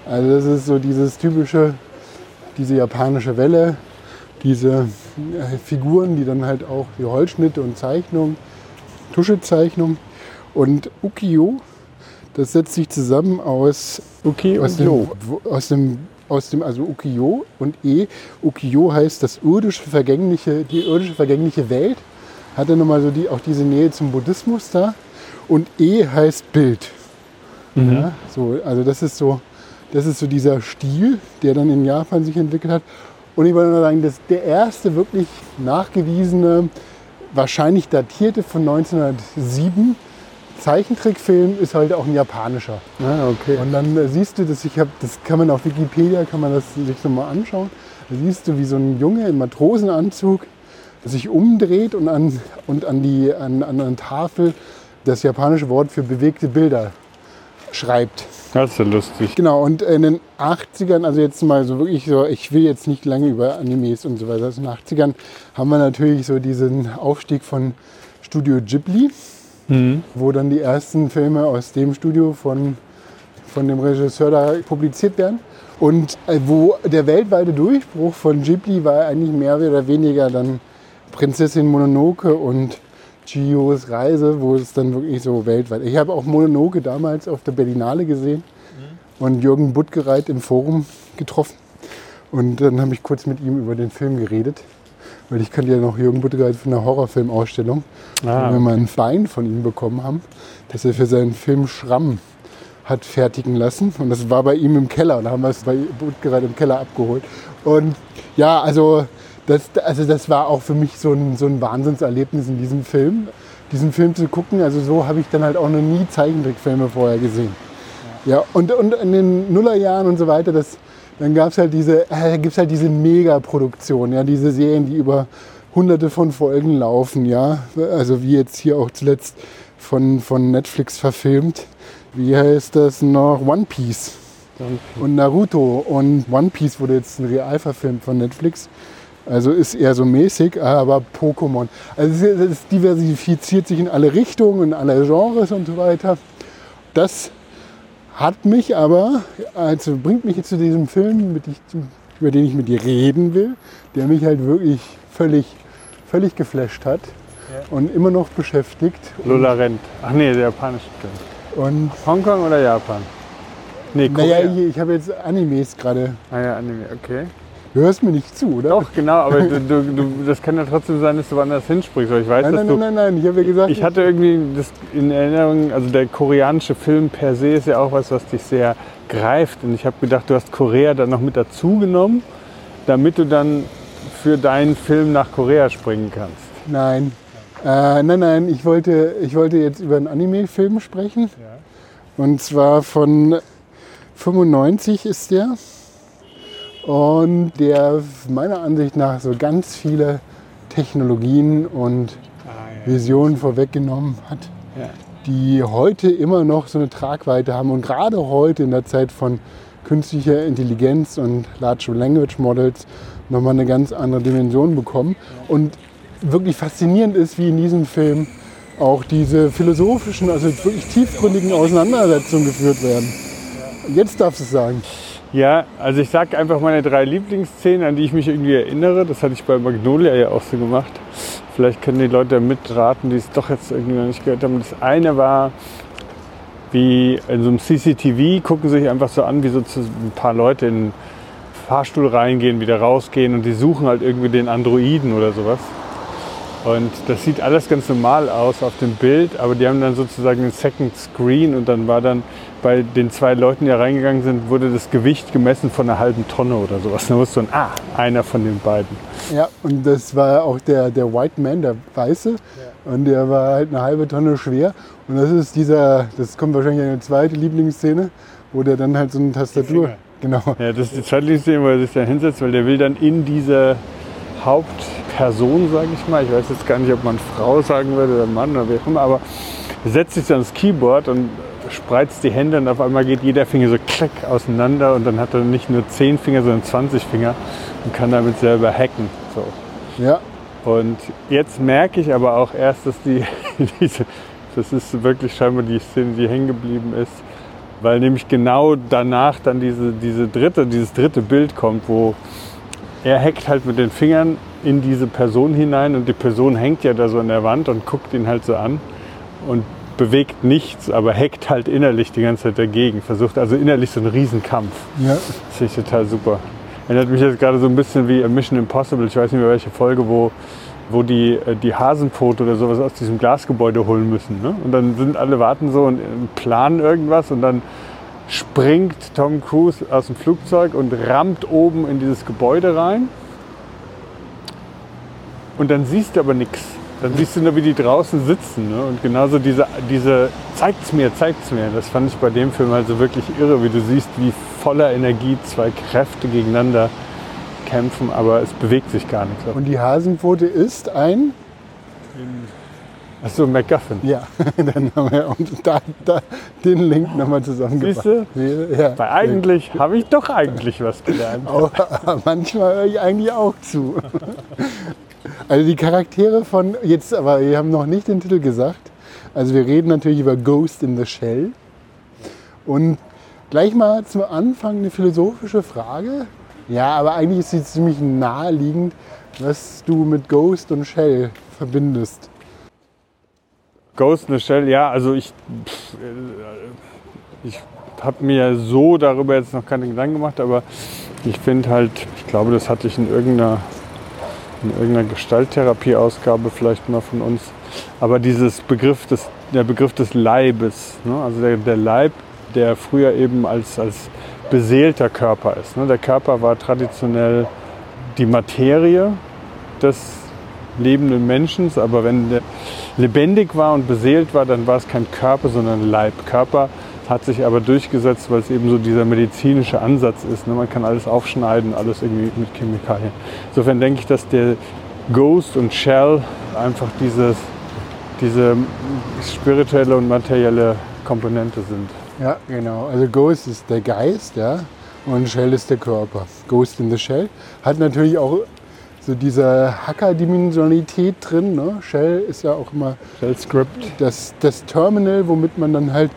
Also das ist so dieses typische, diese japanische Welle, diese äh, Figuren, die dann halt auch die Holzschnitte und Zeichnung, Tuschezeichnung. Und Ukiyo, das setzt sich zusammen aus Uki aus und dem, aus dem, aus dem, also Ukiyo und E. Ukiyo heißt das irdische vergängliche, die irdische vergängliche Welt. Hat er nochmal so die, auch diese Nähe zum Buddhismus da. Und E heißt Bild. Mhm. Ja, so, also das ist so, das ist so dieser Stil, der dann in Japan sich entwickelt hat. Und ich wollte nur sagen, dass der erste wirklich nachgewiesene, wahrscheinlich datierte von 1907 Zeichentrickfilm ist halt auch ein japanischer. Ah, okay. Und dann äh, siehst du, dass ich habe, das kann man auf Wikipedia, kann man das sich so mal anschauen. Da siehst du, wie so ein Junge im Matrosenanzug sich umdreht und an, und an die an, an einer Tafel das japanische Wort für bewegte Bilder schreibt. Das ist ja lustig. Genau, und in den 80ern, also jetzt mal so wirklich so, ich will jetzt nicht lange über Animes und so weiter, also in den 80ern haben wir natürlich so diesen Aufstieg von Studio Ghibli, Mhm. wo dann die ersten Filme aus dem Studio von, von dem Regisseur da publiziert werden. Und äh, wo der weltweite Durchbruch von Ghibli war eigentlich mehr oder weniger dann Prinzessin Mononoke und Chihiros Reise, wo es dann wirklich so weltweit. Ich habe auch Mononoke damals auf der Berlinale gesehen und Jürgen Buttgereit im Forum getroffen. Und dann habe ich kurz mit ihm über den Film geredet, weil ich kannte ja noch Jürgen Buttgereit von einer Horrorfilmausstellung Ah, wenn wir mal ein Bein von ihm bekommen haben, das er für seinen Film Schramm hat fertigen lassen. Und das war bei ihm im Keller. Da haben wir es bei gerade im Keller abgeholt. Und ja, also das, also das war auch für mich so ein, so ein Wahnsinnserlebnis in diesem Film. Diesen Film zu gucken, also so habe ich dann halt auch noch nie Zeichentrickfilme vorher gesehen. Ja, und, und in den Nullerjahren und so weiter, das, dann gab es halt diese, äh, gibt's halt diese Megaproduktion, ja, diese Serien, die über hunderte von Folgen laufen, ja. Also wie jetzt hier auch zuletzt von, von Netflix verfilmt. Wie heißt das noch? One Piece und Naruto. Und One Piece wurde jetzt ein real verfilmt von Netflix. Also ist eher so mäßig, aber Pokémon. Also es, es diversifiziert sich in alle Richtungen, in alle Genres und so weiter. Das hat mich aber, also bringt mich jetzt zu diesem Film, mit ich, über den ich mit dir reden will, der mich halt wirklich völlig, völlig geflasht hat und immer noch beschäftigt. Lola Rent. Ach nee, der japanische Film. Und Hongkong oder Japan? Nee, naja, Korea. ich, ich habe jetzt Animes gerade. Ah ja, Anime, okay. Du hörst mir nicht zu, oder? Doch, genau, aber du, du, du, das kann ja trotzdem sein, dass du woanders hinsprichst. weil Ich weiß, Nein, dass nein, du. nein, nein, nein. Ich habe ja gesagt, Ich hatte irgendwie das in Erinnerung, also der koreanische Film per se ist ja auch was, was dich sehr greift. Und ich habe gedacht, du hast Korea dann noch mit dazu genommen, damit du dann für deinen Film nach Korea springen kannst. nein. Äh, nein, nein, ich wollte, ich wollte jetzt über einen Anime-Film sprechen. Und zwar von 95 ist der. Und der meiner Ansicht nach so ganz viele Technologien und Visionen vorweggenommen hat. Die heute immer noch so eine Tragweite haben und gerade heute in der Zeit von künstlicher Intelligenz und Large Language Models nochmal eine ganz andere Dimension bekommen. Und wirklich faszinierend ist, wie in diesem Film auch diese philosophischen, also wirklich tiefgründigen Auseinandersetzungen geführt werden. Jetzt darfst du es sagen. Ja, also ich sage einfach meine drei Lieblingsszenen, an die ich mich irgendwie erinnere. Das hatte ich bei Magnolia ja auch so gemacht. Vielleicht können die Leute mitraten, die es doch jetzt irgendwie noch nicht gehört haben. Das eine war, wie in so einem CCTV gucken sich einfach so an, wie so ein paar Leute in den Fahrstuhl reingehen, wieder rausgehen und die suchen halt irgendwie den Androiden oder sowas. Und das sieht alles ganz normal aus auf dem Bild, aber die haben dann sozusagen einen Second Screen und dann war dann bei den zwei Leuten, die da reingegangen sind, wurde das Gewicht gemessen von einer halben Tonne oder sowas. Da wusste man, ah, einer von den beiden. Ja, und das war auch der, der White Man, der Weiße. Ja. Und der war halt eine halbe Tonne schwer. Und das ist dieser, das kommt wahrscheinlich eine zweite Lieblingsszene, wo der dann halt so eine Tastatur. Genau. Ja, das ist die zweite Lieblingsszene, wo er sich dann hinsetzt, weil der will dann in diese Hauptperson, sage ich mal, ich weiß jetzt gar nicht, ob man Frau sagen würde oder Mann oder wie auch immer, aber setzt sich dann ans Keyboard und spreizt die Hände und auf einmal geht jeder Finger so klack auseinander und dann hat er nicht nur 10 Finger, sondern 20 Finger und kann damit selber hacken. So. Ja. Und jetzt merke ich aber auch erst, dass die, diese, das ist wirklich scheinbar die Szene, die hängen geblieben ist, weil nämlich genau danach dann diese, diese dritte, dieses dritte Bild kommt, wo er hackt halt mit den Fingern in diese Person hinein und die Person hängt ja da so an der Wand und guckt ihn halt so an und bewegt nichts, aber hackt halt innerlich die ganze Zeit dagegen. Versucht also innerlich so einen Riesenkampf. Ja. Das finde ich total super. Erinnert mich jetzt gerade so ein bisschen wie Mission Impossible. Ich weiß nicht mehr welche Folge, wo, wo die, äh, die Hasenpfote oder sowas aus diesem Glasgebäude holen müssen. Ne? Und dann sind alle warten so und planen irgendwas und dann springt Tom Cruise aus dem Flugzeug und rammt oben in dieses Gebäude rein. Und dann siehst du aber nichts. Dann siehst du nur, wie die draußen sitzen. Ne? Und genauso diese, diese zeigt's mir, zeigt's mir. Das fand ich bei dem Film also wirklich irre, wie du siehst, wie voller Energie zwei Kräfte gegeneinander kämpfen, aber es bewegt sich gar nichts. Und die Hasenpfote ist ein Achso, MacGuffin. Ja, dann haben wir und da, da den Link nochmal zusammengebracht. Siehst du? Ja. Weil eigentlich habe ich doch eigentlich was gelernt. Aber manchmal höre ich eigentlich auch zu. Also die Charaktere von, jetzt aber, wir haben noch nicht den Titel gesagt. Also wir reden natürlich über Ghost in the Shell. Und gleich mal zum Anfang eine philosophische Frage. Ja, aber eigentlich ist sie ziemlich naheliegend, was du mit Ghost und Shell verbindest. Ghost in the Shell, ja, also ich, äh, ich habe mir so darüber jetzt noch keine Gedanken gemacht, aber ich finde halt, ich glaube, das hatte ich in irgendeiner, in irgendeiner Gestalttherapie-Ausgabe vielleicht mal von uns, aber dieses Begriff des, der Begriff des Leibes, ne? also der, der Leib, der früher eben als, als beseelter Körper ist. Ne? Der Körper war traditionell die Materie des lebenden Menschen, aber wenn der lebendig war und beseelt war, dann war es kein Körper, sondern Leib. Körper hat sich aber durchgesetzt, weil es eben so dieser medizinische Ansatz ist. Ne? Man kann alles aufschneiden, alles irgendwie mit Chemikalien. Insofern denke ich, dass der Ghost und Shell einfach dieses, diese spirituelle und materielle Komponente sind. Ja, genau. Also Ghost ist der Geist, ja, und Shell ist der Körper. Ghost in the Shell hat natürlich auch so diese Hacker-Dimensionalität drin. Ne? Shell ist ja auch immer Shell Script. Das, das Terminal, womit man dann halt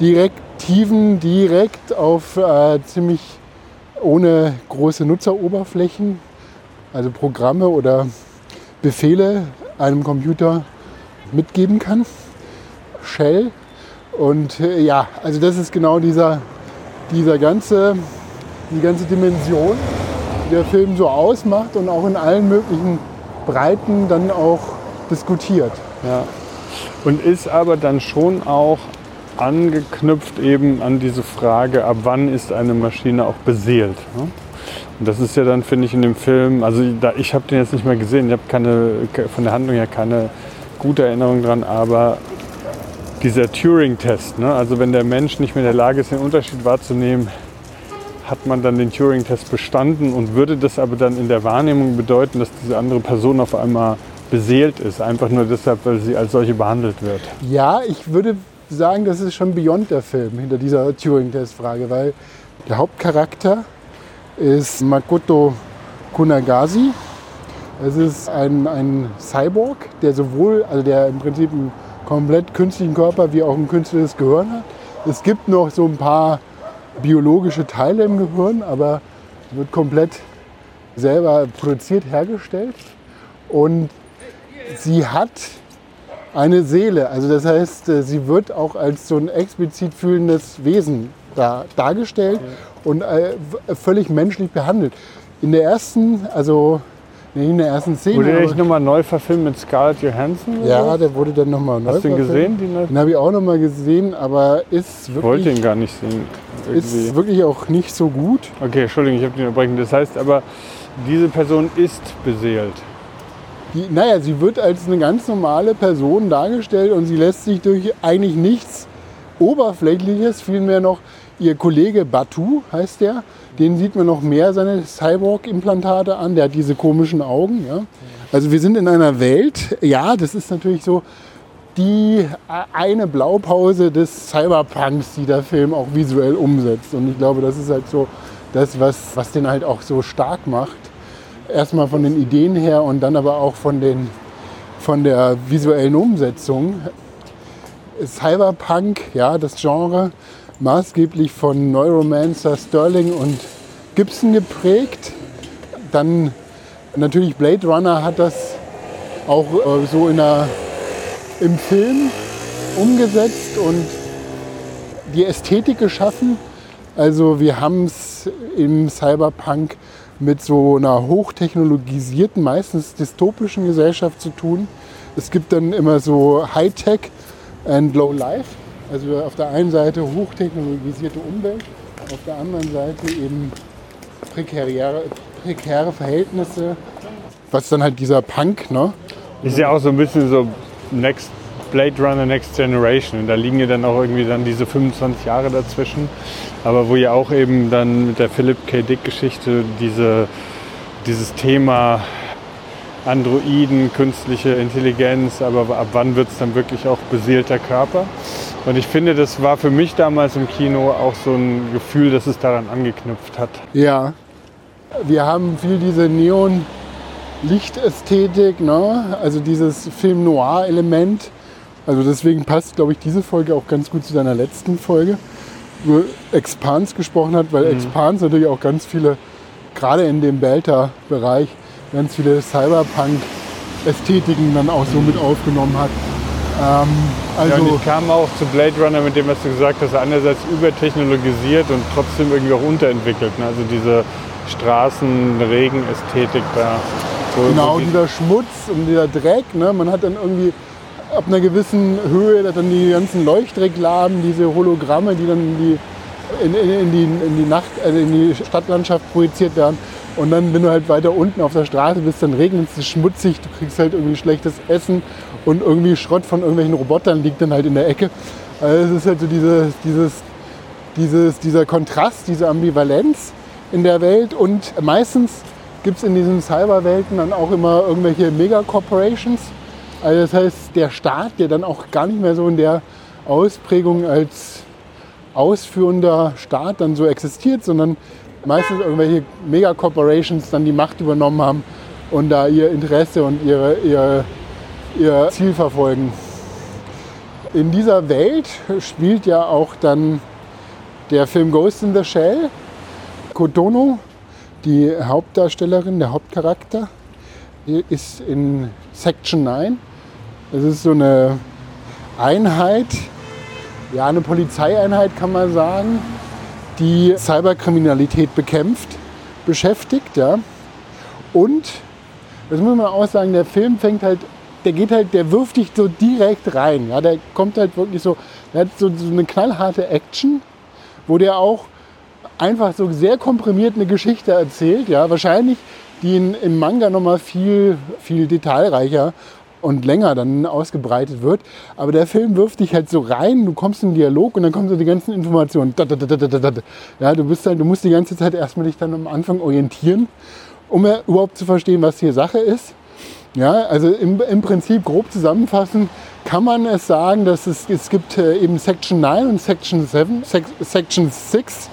Direktiven direkt auf äh, ziemlich ohne große Nutzeroberflächen, also Programme oder Befehle einem Computer mitgeben kann. Shell. Und äh, ja, also das ist genau dieser, dieser ganze, die ganze Dimension der Film so ausmacht und auch in allen möglichen Breiten dann auch diskutiert. Ja. Und ist aber dann schon auch angeknüpft eben an diese Frage, ab wann ist eine Maschine auch beseelt. Ne? Und das ist ja dann, finde ich, in dem Film, also da, ich habe den jetzt nicht mehr gesehen, ich habe keine, von der Handlung her keine gute Erinnerung dran, aber dieser Turing-Test, ne? also wenn der Mensch nicht mehr in der Lage ist, den Unterschied wahrzunehmen, hat man dann den Turing-Test bestanden und würde das aber dann in der Wahrnehmung bedeuten, dass diese andere Person auf einmal beseelt ist, einfach nur deshalb, weil sie als solche behandelt wird. Ja, ich würde sagen, das ist schon Beyond der Film hinter dieser Turing-Test-Frage, weil der Hauptcharakter ist Makoto Kunagasi. Es ist ein, ein Cyborg, der sowohl, also der im Prinzip einen komplett künstlichen Körper wie auch ein künstliches Gehirn hat. Es gibt noch so ein paar biologische Teile im Gehirn, aber wird komplett selber produziert, hergestellt. Und sie hat eine Seele. Also das heißt, äh, sie wird auch als so ein explizit fühlendes Wesen da, dargestellt ja. und äh, völlig menschlich behandelt. In der ersten, also nicht in der ersten Szene. Wurde der nicht nochmal neu verfilmt mit Scarlett Johansson? Ja, der wurde dann nochmal neu Hast du ihn gesehen? Den, den habe ich auch nochmal gesehen, aber ist wirklich... Ich wollte ihn gar nicht sehen. Irgendwie. Ist wirklich auch nicht so gut. Okay, Entschuldigung, ich habe den unterbrechen. Das heißt aber, diese Person ist beseelt. Die, naja, sie wird als eine ganz normale Person dargestellt und sie lässt sich durch eigentlich nichts Oberflächliches, vielmehr noch ihr Kollege Batu heißt der, den sieht man noch mehr seine Cyborg-Implantate an, der hat diese komischen Augen. Ja. Also wir sind in einer Welt, ja, das ist natürlich so die eine Blaupause des Cyberpunks, die der Film auch visuell umsetzt. Und ich glaube, das ist halt so das, was, was den halt auch so stark macht. Erstmal von den Ideen her und dann aber auch von, den, von der visuellen Umsetzung. Cyberpunk, ja, das Genre, maßgeblich von Neuromancer Sterling und Gibson geprägt. Dann natürlich Blade Runner hat das auch äh, so in der, im Film umgesetzt und die Ästhetik geschaffen. Also wir haben es im Cyberpunk mit so einer hochtechnologisierten, meistens dystopischen Gesellschaft zu tun. Es gibt dann immer so Hightech and Low Life. Also auf der einen Seite hochtechnologisierte Umwelt, auf der anderen Seite eben prekäre, prekäre Verhältnisse. Was dann halt dieser Punk, ne? Ist ja auch so ein bisschen so Next Blade Runner Next Generation. Und da liegen ja dann auch irgendwie dann diese 25 Jahre dazwischen. Aber wo ja auch eben dann mit der Philip K. Dick Geschichte diese, dieses Thema Androiden, künstliche Intelligenz, aber ab wann wird es dann wirklich auch beseelter Körper? Und ich finde, das war für mich damals im Kino auch so ein Gefühl, dass es daran angeknüpft hat. Ja, wir haben viel diese Neon-Lichtästhetik, ne? also dieses Film-Noir-Element. Also deswegen passt, glaube ich, diese Folge auch ganz gut zu deiner letzten Folge, wo Expans gesprochen hat, weil mhm. Expans natürlich auch ganz viele, gerade in dem Belter-Bereich, ganz viele Cyberpunk-Ästhetiken dann auch so mit aufgenommen hat. Ähm, also ja, und ich kam auch zu Blade Runner mit dem, was du gesagt hast, einerseits übertechnologisiert und trotzdem irgendwie auch unterentwickelt. Ne? Also diese Straßenregen-Ästhetik da. So genau, dieser Schmutz und dieser Dreck. Ne? Man hat dann irgendwie ab einer gewissen Höhe dann die ganzen Leuchtreklamen, diese Hologramme, die dann in die, in, in, in die, in die Nacht, also in die Stadtlandschaft projiziert werden. Und dann, wenn du halt weiter unten auf der Straße bist, dann regnet es schmutzig, du kriegst halt irgendwie schlechtes Essen und irgendwie Schrott von irgendwelchen Robotern liegt dann halt in der Ecke. Also es ist halt so dieses, dieses, dieses, dieser Kontrast, diese Ambivalenz in der Welt und meistens gibt es in diesen Cyberwelten dann auch immer irgendwelche Mega-Corporations, also das heißt, der Staat, der dann auch gar nicht mehr so in der Ausprägung als ausführender Staat dann so existiert, sondern meistens irgendwelche Megacorporations dann die Macht übernommen haben und da ihr Interesse und ihre, ihr, ihr Ziel verfolgen. In dieser Welt spielt ja auch dann der Film Ghost in the Shell. Kotono, die Hauptdarstellerin, der Hauptcharakter, ist in Section 9 es ist so eine Einheit, ja, eine Polizeieinheit kann man sagen, die Cyberkriminalität bekämpft, beschäftigt. Ja. Und, das muss man auch sagen, der Film fängt halt, der geht halt, der wirft dich so direkt rein. Ja. Der kommt halt wirklich so, der hat so, so eine knallharte Action, wo der auch einfach so sehr komprimiert eine Geschichte erzählt. Ja. Wahrscheinlich die in, im Manga nochmal viel, viel detailreicher und länger dann ausgebreitet wird. Aber der Film wirft dich halt so rein, du kommst in den Dialog und dann kommen so die ganzen Informationen. Ja, du, bist halt, du musst die ganze Zeit erstmal dich dann am Anfang orientieren, um überhaupt zu verstehen, was hier Sache ist. Ja, also im, im Prinzip grob zusammenfassend kann man es sagen, dass es, es gibt äh, eben Section 9 und Section 7, Sec, Section 6.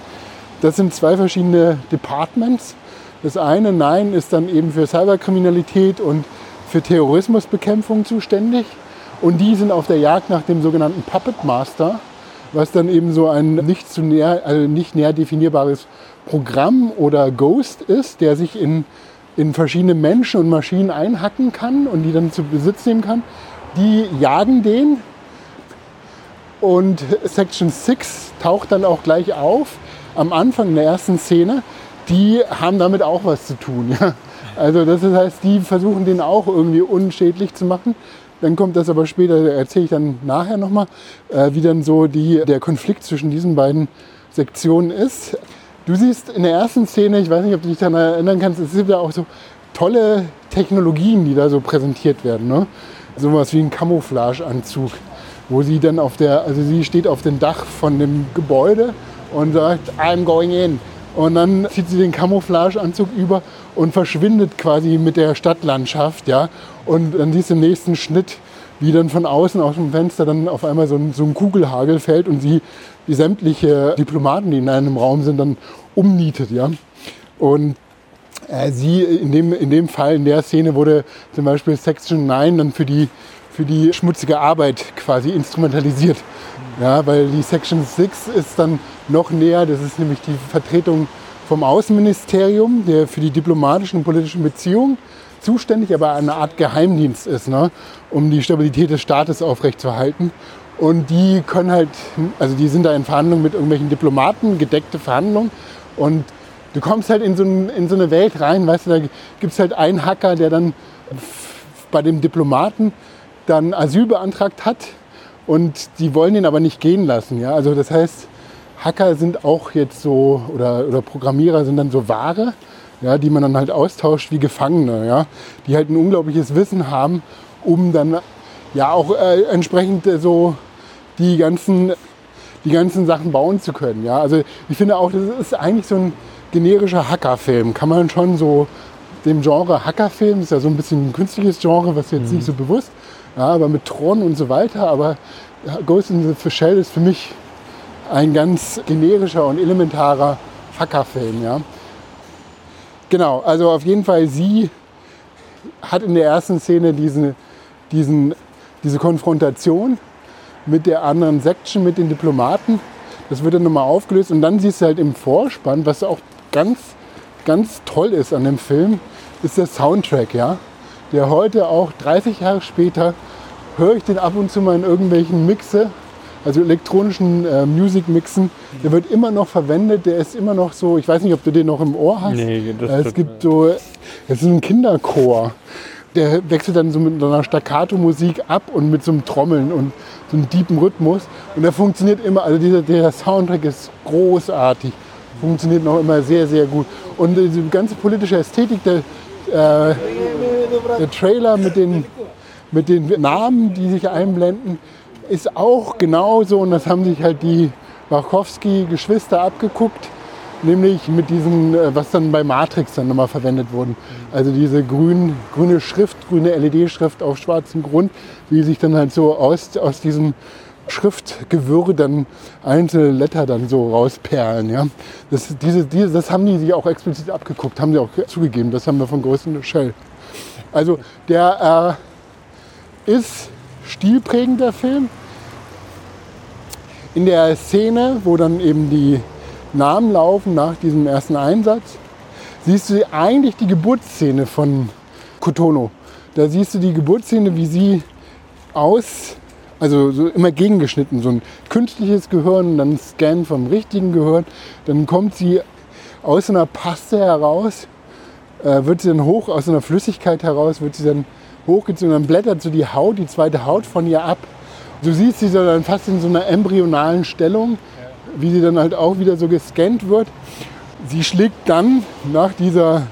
Das sind zwei verschiedene Departments. Das eine 9 ist dann eben für Cyberkriminalität und für Terrorismusbekämpfung zuständig. Und die sind auf der Jagd nach dem sogenannten Puppet Master, was dann eben so ein nicht, zu näher, also nicht näher definierbares Programm oder Ghost ist, der sich in, in verschiedene Menschen und Maschinen einhacken kann und die dann zu Besitz nehmen kann. Die jagen den und Section 6 taucht dann auch gleich auf am Anfang der ersten Szene. Die haben damit auch was zu tun. Ja? Also das heißt, die versuchen den auch irgendwie unschädlich zu machen. Dann kommt das aber später, erzähle ich dann nachher nochmal, äh, wie dann so die, der Konflikt zwischen diesen beiden Sektionen ist. Du siehst in der ersten Szene, ich weiß nicht, ob du dich daran erinnern kannst, es sind ja auch so tolle Technologien, die da so präsentiert werden. Ne? Sowas wie ein Camouflageanzug, wo sie dann auf der, also sie steht auf dem Dach von dem Gebäude und sagt, I'm going in. Und dann zieht sie den Camouflageanzug über und verschwindet quasi mit der Stadtlandschaft. Ja? Und dann siehst du im nächsten Schnitt, wie dann von außen aus dem Fenster dann auf einmal so ein, so ein Kugelhagel fällt und sie die sämtliche Diplomaten, die in einem Raum sind, dann umnietet. Ja? Und äh, sie in dem, in dem Fall, in der Szene wurde zum Beispiel Section 9 dann für die, für die schmutzige Arbeit quasi instrumentalisiert. Ja, weil die Section 6 ist dann noch näher, das ist nämlich die Vertretung vom Außenministerium, der für die diplomatischen und politischen Beziehungen zuständig, aber eine Art Geheimdienst ist, ne, um die Stabilität des Staates aufrechtzuerhalten. Und die können halt, also die sind da in Verhandlungen mit irgendwelchen Diplomaten, gedeckte Verhandlungen. Und du kommst halt in so, ein, in so eine Welt rein, weißt du, da gibt es halt einen Hacker, der dann bei dem Diplomaten dann Asyl beantragt hat und die wollen den aber nicht gehen lassen. Ja? Also das heißt, Hacker sind auch jetzt so, oder, oder Programmierer sind dann so Ware, ja, die man dann halt austauscht wie Gefangene, ja? die halt ein unglaubliches Wissen haben, um dann ja auch äh, entsprechend äh, so die ganzen, die ganzen Sachen bauen zu können. Ja? Also ich finde auch, das ist eigentlich so ein generischer Hackerfilm. Kann man schon so dem Genre Hackerfilm, ist ja so ein bisschen ein künstliches Genre, was jetzt mhm. nicht so bewusst, ja, aber mit Thron und so weiter. Aber Ghost in the Shell ist für mich ein ganz generischer und elementarer Hackerfilm. Ja? Genau, also auf jeden Fall, sie hat in der ersten Szene diesen, diesen, diese Konfrontation mit der anderen Section, mit den Diplomaten. Das wird dann nochmal aufgelöst und dann siehst du halt im Vorspann, was auch ganz, ganz toll ist an dem Film, ist der Soundtrack, ja. Der heute auch 30 Jahre später höre ich den ab und zu mal in irgendwelchen Mixe, also elektronischen äh, Music-Mixen. Der wird immer noch verwendet, der ist immer noch so, ich weiß nicht, ob du den noch im Ohr hast. Nee, das äh, Es gibt so, es ist ein Kinderchor der wechselt dann so mit einer Staccato-Musik ab und mit so einem Trommeln und so einem tiefen Rhythmus. Und der funktioniert immer, also dieser, der Soundtrack ist großartig, funktioniert noch immer sehr, sehr gut. Und diese ganze politische Ästhetik, der, äh, der Trailer mit den, mit den Namen, die sich einblenden, ist auch genauso. Und das haben sich halt die Wachowski-Geschwister abgeguckt nämlich mit diesem, äh, was dann bei Matrix dann nochmal verwendet wurden. Also diese grün, grüne Schrift, grüne LED-Schrift auf schwarzem Grund, wie sich dann halt so aus, aus diesem Schriftgewirr dann einzelne Letter dann so rausperlen. Ja? Das, diese, diese, das haben die sich auch explizit abgeguckt, haben sie auch zugegeben. Das haben wir von Ghost in Shell. Also der äh, ist stilprägend, der Film. In der Szene, wo dann eben die Namen laufen nach diesem ersten Einsatz, siehst du eigentlich die Geburtsszene von Kotono. Da siehst du die Geburtsszene, wie sie aus, also so immer gegengeschnitten, so ein künstliches Gehirn, dann ein Scan vom richtigen Gehirn. Dann kommt sie aus einer Paste heraus, äh, wird sie dann hoch, aus einer Flüssigkeit heraus, wird sie dann hochgezogen, dann blättert so die Haut, die zweite Haut von ihr ab. Du siehst sie dann fast in so einer embryonalen Stellung wie sie dann halt auch wieder so gescannt wird. Sie schlägt dann nach dieser,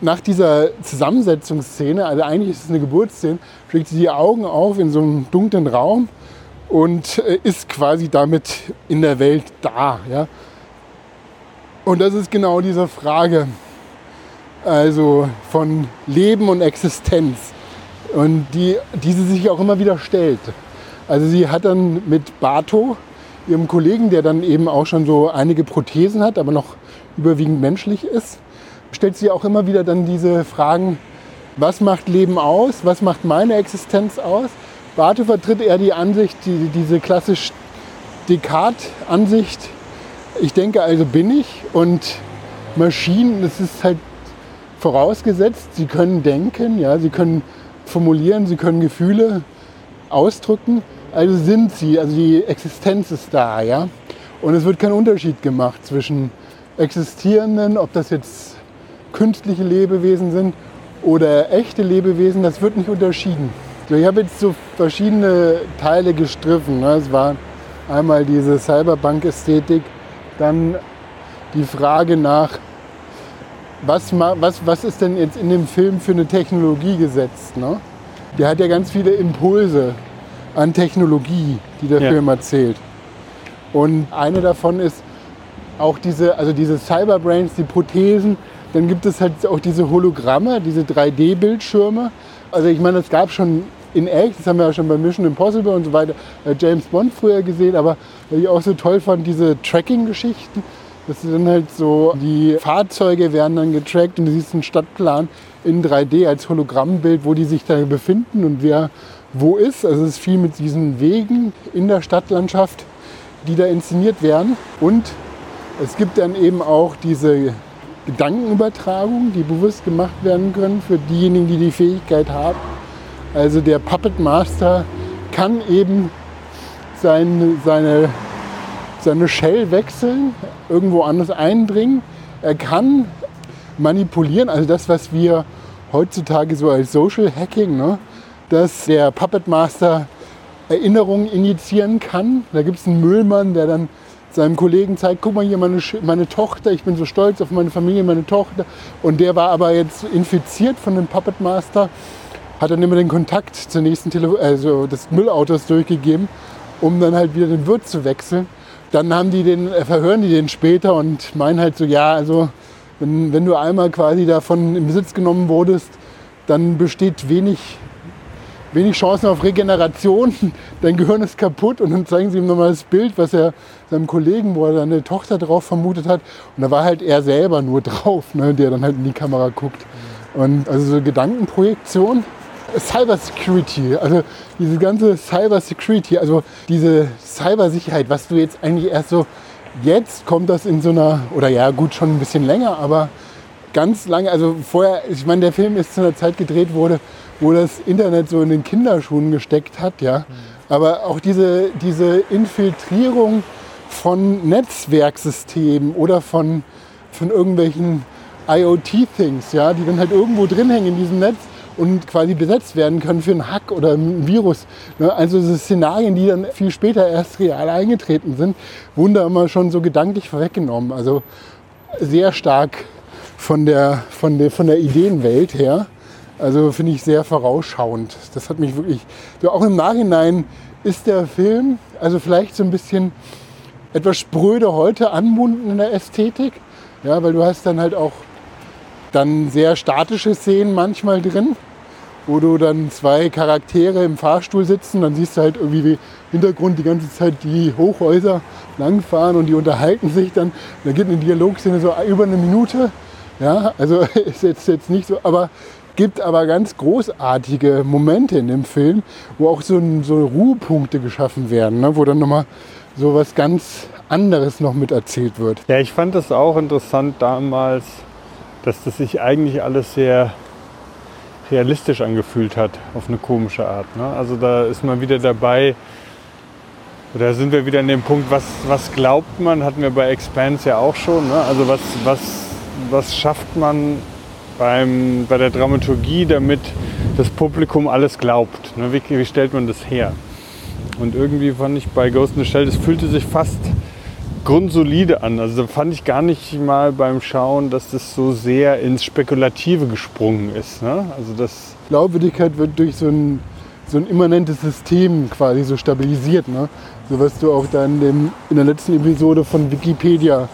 nach dieser Zusammensetzungsszene, also eigentlich ist es eine Geburtsszene, schlägt sie die Augen auf in so einem dunklen Raum und äh, ist quasi damit in der Welt da. Ja? Und das ist genau diese Frage, also von Leben und Existenz. Und die, die sie sich auch immer wieder stellt. Also sie hat dann mit Bato, ihrem Kollegen, der dann eben auch schon so einige Prothesen hat, aber noch überwiegend menschlich ist, stellt sie auch immer wieder dann diese Fragen, was macht Leben aus, was macht meine Existenz aus. Bato vertritt eher die Ansicht, die, diese klassisch Descartes-Ansicht, ich denke also bin ich und Maschinen, das ist halt vorausgesetzt, sie können denken, ja, sie können formulieren, sie können Gefühle ausdrücken, also sind sie, also die Existenz ist da, ja. Und es wird kein Unterschied gemacht zwischen existierenden, ob das jetzt künstliche Lebewesen sind oder echte Lebewesen, das wird nicht unterschieden. So, ich habe jetzt so verschiedene Teile gestriffen. Ne? Es war einmal diese Cyberpunk-Ästhetik, dann die Frage nach, was, was, was ist denn jetzt in dem Film für eine Technologie gesetzt? Ne? Der hat ja ganz viele Impulse an Technologie, die der ja. Film erzählt. Und eine davon ist auch diese, also diese Cyberbrains, die Prothesen. Dann gibt es halt auch diese Hologramme, diese 3D-Bildschirme. Also ich meine, es gab schon in echt, das haben wir ja schon bei Mission Impossible und so weiter, äh, James Bond früher gesehen, aber was ich auch so toll fand, diese Tracking-Geschichten. Das sind halt so, die Fahrzeuge werden dann getrackt und du siehst einen Stadtplan in 3D als Hologrammbild, wo die sich da befinden und wer wo ist. Also es ist viel mit diesen Wegen in der Stadtlandschaft, die da inszeniert werden. Und es gibt dann eben auch diese Gedankenübertragung, die bewusst gemacht werden können für diejenigen, die die Fähigkeit haben. Also der Puppet Master kann eben sein, seine, seine Shell wechseln, irgendwo anders einbringen. Er kann manipulieren, also das, was wir heutzutage so als Social Hacking, ne, dass der Puppet Master Erinnerungen injizieren kann. Da gibt es einen Müllmann, der dann seinem Kollegen zeigt, guck mal hier meine, meine Tochter, ich bin so stolz auf meine Familie, meine Tochter. Und der war aber jetzt infiziert von dem Puppet Master, hat dann immer den Kontakt zur nächsten Tele also des Müllautos durchgegeben, um dann halt wieder den Wirt zu wechseln. Dann haben die den, äh, verhören die den später und meinen halt so, ja, also wenn, wenn du einmal quasi davon in Besitz genommen wurdest, dann besteht wenig wenig Chancen auf Regeneration, dein Gehirn ist kaputt und dann zeigen sie ihm nochmal das Bild, was er seinem Kollegen, wo er seine Tochter drauf vermutet hat. Und da war halt er selber nur drauf, ne, der dann halt in die Kamera guckt. Und also so Gedankenprojektion. Cyber Security, also diese ganze Cyber Security, also diese Cybersicherheit, was du jetzt eigentlich erst so, jetzt kommt das in so einer, oder ja gut, schon ein bisschen länger, aber ganz lange, also vorher, ich meine, der Film ist zu einer Zeit gedreht wurde, wo das Internet so in den Kinderschuhen gesteckt hat, ja. Aber auch diese, diese Infiltrierung von Netzwerksystemen oder von, von irgendwelchen IoT-Things, ja, die dann halt irgendwo drin hängen in diesem Netz und quasi besetzt werden können für einen Hack oder ein Virus. Ne? Also diese Szenarien, die dann viel später erst real eingetreten sind, wurden da immer schon so gedanklich vorweggenommen. Also sehr stark von der, von der, von der Ideenwelt her. Also finde ich sehr vorausschauend. Das hat mich wirklich, so auch im Nachhinein ist der Film, also vielleicht so ein bisschen etwas spröde heute anmunden in der Ästhetik. Ja, weil du hast dann halt auch dann sehr statische Szenen manchmal drin, wo du dann zwei Charaktere im Fahrstuhl sitzen, dann siehst du halt irgendwie im Hintergrund die ganze Zeit die Hochhäuser langfahren und die unterhalten sich dann. Da geht eine Dialogszene so über eine Minute. Ja, also ist jetzt, jetzt nicht so, aber gibt aber ganz großartige Momente in dem Film, wo auch so, so Ruhepunkte geschaffen werden, ne? wo dann nochmal so was ganz anderes noch mit erzählt wird. Ja, ich fand das auch interessant damals, dass das sich eigentlich alles sehr realistisch angefühlt hat, auf eine komische Art. Ne? Also da ist man wieder dabei, da sind wir wieder an dem Punkt, was, was glaubt man, hatten wir bei Expanse ja auch schon. Ne? Also was, was, was schafft man beim, bei der Dramaturgie, damit das Publikum alles glaubt. Ne? Wie, wie, stellt man das her? Und irgendwie fand ich bei Ghost in the Shell, das fühlte sich fast grundsolide an. Also da fand ich gar nicht mal beim Schauen, dass das so sehr ins Spekulative gesprungen ist. Ne? Also das Glaubwürdigkeit wird durch so ein, so ein immanentes System quasi so stabilisiert. Ne? So was du auch da in, dem, in der letzten Episode von Wikipedia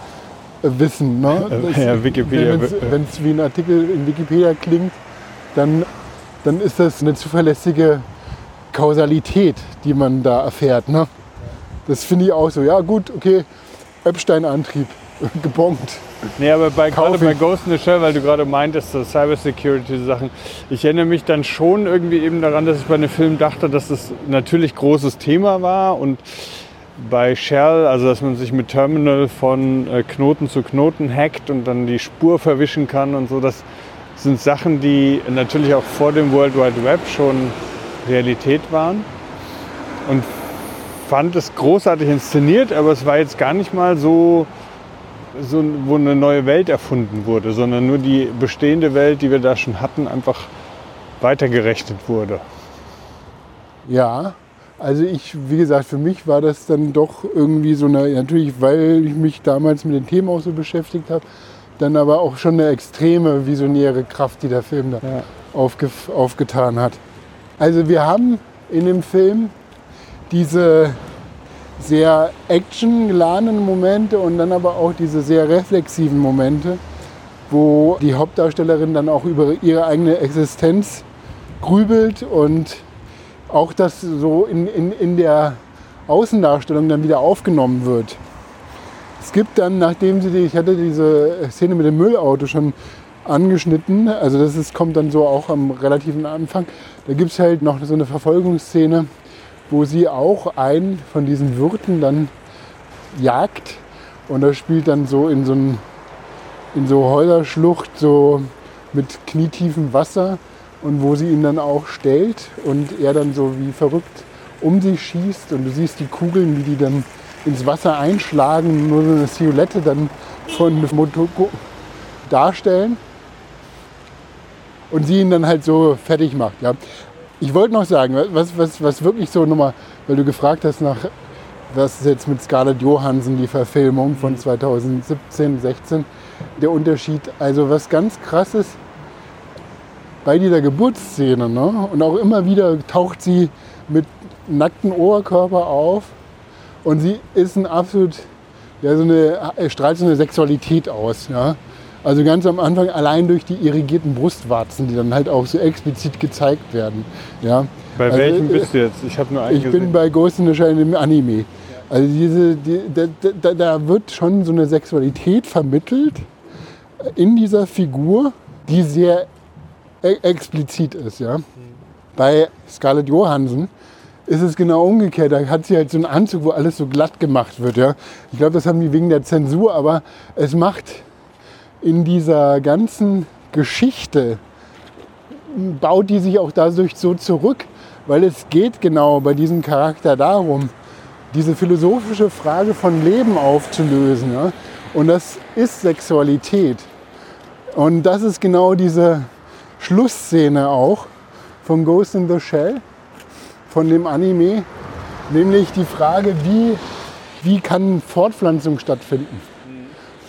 Wissen. Ne? Das, Ja, Wikipedia. Wenn es wie ein Artikel in Wikipedia klingt, dann, dann ist das eine zuverlässige Kausalität, die man da erfährt. Ne? Das finde ich auch so. Ja gut, okay, Epstein-Antrieb, gebongt. Nee, aber bei, gerade bei. Ghost in the Shell, weil du gerade meintest, so Cybersecurity-Sachen, ich erinnere mich dann schon irgendwie eben daran, dass ich bei einem Film dachte, dass das natürlich großes Thema war und bei Shell, also dass man sich mit Terminal von äh, Knoten zu Knoten hackt und dann die Spur verwischen kann und so, das sind Sachen, die natürlich auch vor dem World Wide Web schon Realität waren und fand es großartig inszeniert, aber es war jetzt gar nicht mal so so, wo eine neue Welt erfunden wurde, sondern nur die bestehende Welt, die wir da schon hatten, einfach weitergerechnet wurde. Ja, also ich, wie gesagt, für mich war das dann doch irgendwie so eine, natürlich, weil ich mich damals mit den Themen auch so beschäftigt habe, dann aber auch schon eine extreme visionäre Kraft, die der Film da Ja. aufge, aufgetan hat. Also wir haben in dem Film diese sehr actiongeladenen Momente und dann aber auch diese sehr reflexiven Momente, wo die Hauptdarstellerin dann auch über ihre eigene Existenz grübelt und auch das so in, in, in der Außendarstellung dann wieder aufgenommen wird. Es gibt dann, nachdem sie die, ich hatte diese Szene mit dem Müllauto schon angeschnitten, also das ist, kommt dann so auch am relativen Anfang, da gibt es halt noch so eine Verfolgungsszene, wo sie auch einen von diesen Wirten dann jagt und das spielt dann so in so, ein, in so Häuserschlucht, so mit knietiefem Wasser und wo sie ihn dann auch stellt und er dann so wie verrückt um sich schießt und du siehst die Kugeln, wie die dann ins Wasser einschlagen, nur so eine Silhouette dann von Motoko darstellen und sie ihn dann halt so fertig macht. Ja. Ich wollte noch sagen, was, was, was wirklich so nochmal, weil du gefragt hast nach, was ist jetzt mit Scarlett Johansson, die Verfilmung von 2017, 16, der Unterschied, also was ganz krass ist, bei dieser Geburtsszene, ne? und auch immer wieder taucht sie mit nacktem Oberkörper auf und sie ist ein absolut, ja, so eine, äh, strahlt so eine Sexualität aus. Ja? Also ganz am Anfang allein durch die irrigierten Brustwarzen, die dann halt auch so explizit gezeigt werden. Ja? Bei Also, welchem äh, bist du jetzt? Ich habe nur einen Ich bin gesehen. bei Ghost in the Shell im Anime. Also diese, die, da, da, da wird schon so eine Sexualität vermittelt in dieser Figur, die sehr e explizit ist. Ja? Bei Scarlett Johansson ist es genau umgekehrt. Da hat sie halt so einen Anzug, wo alles so glatt gemacht wird. Ja? Ich glaube, das haben die wegen der Zensur, aber es macht in dieser ganzen Geschichte, baut die sich auch dadurch so zurück, weil es geht genau bei diesem Charakter darum, diese philosophische Frage von Leben aufzulösen. Ja? Und das ist Sexualität. Und das ist genau diese Schlussszene auch von Ghost in the Shell, von dem Anime, nämlich die Frage, wie, wie kann Fortpflanzung stattfinden?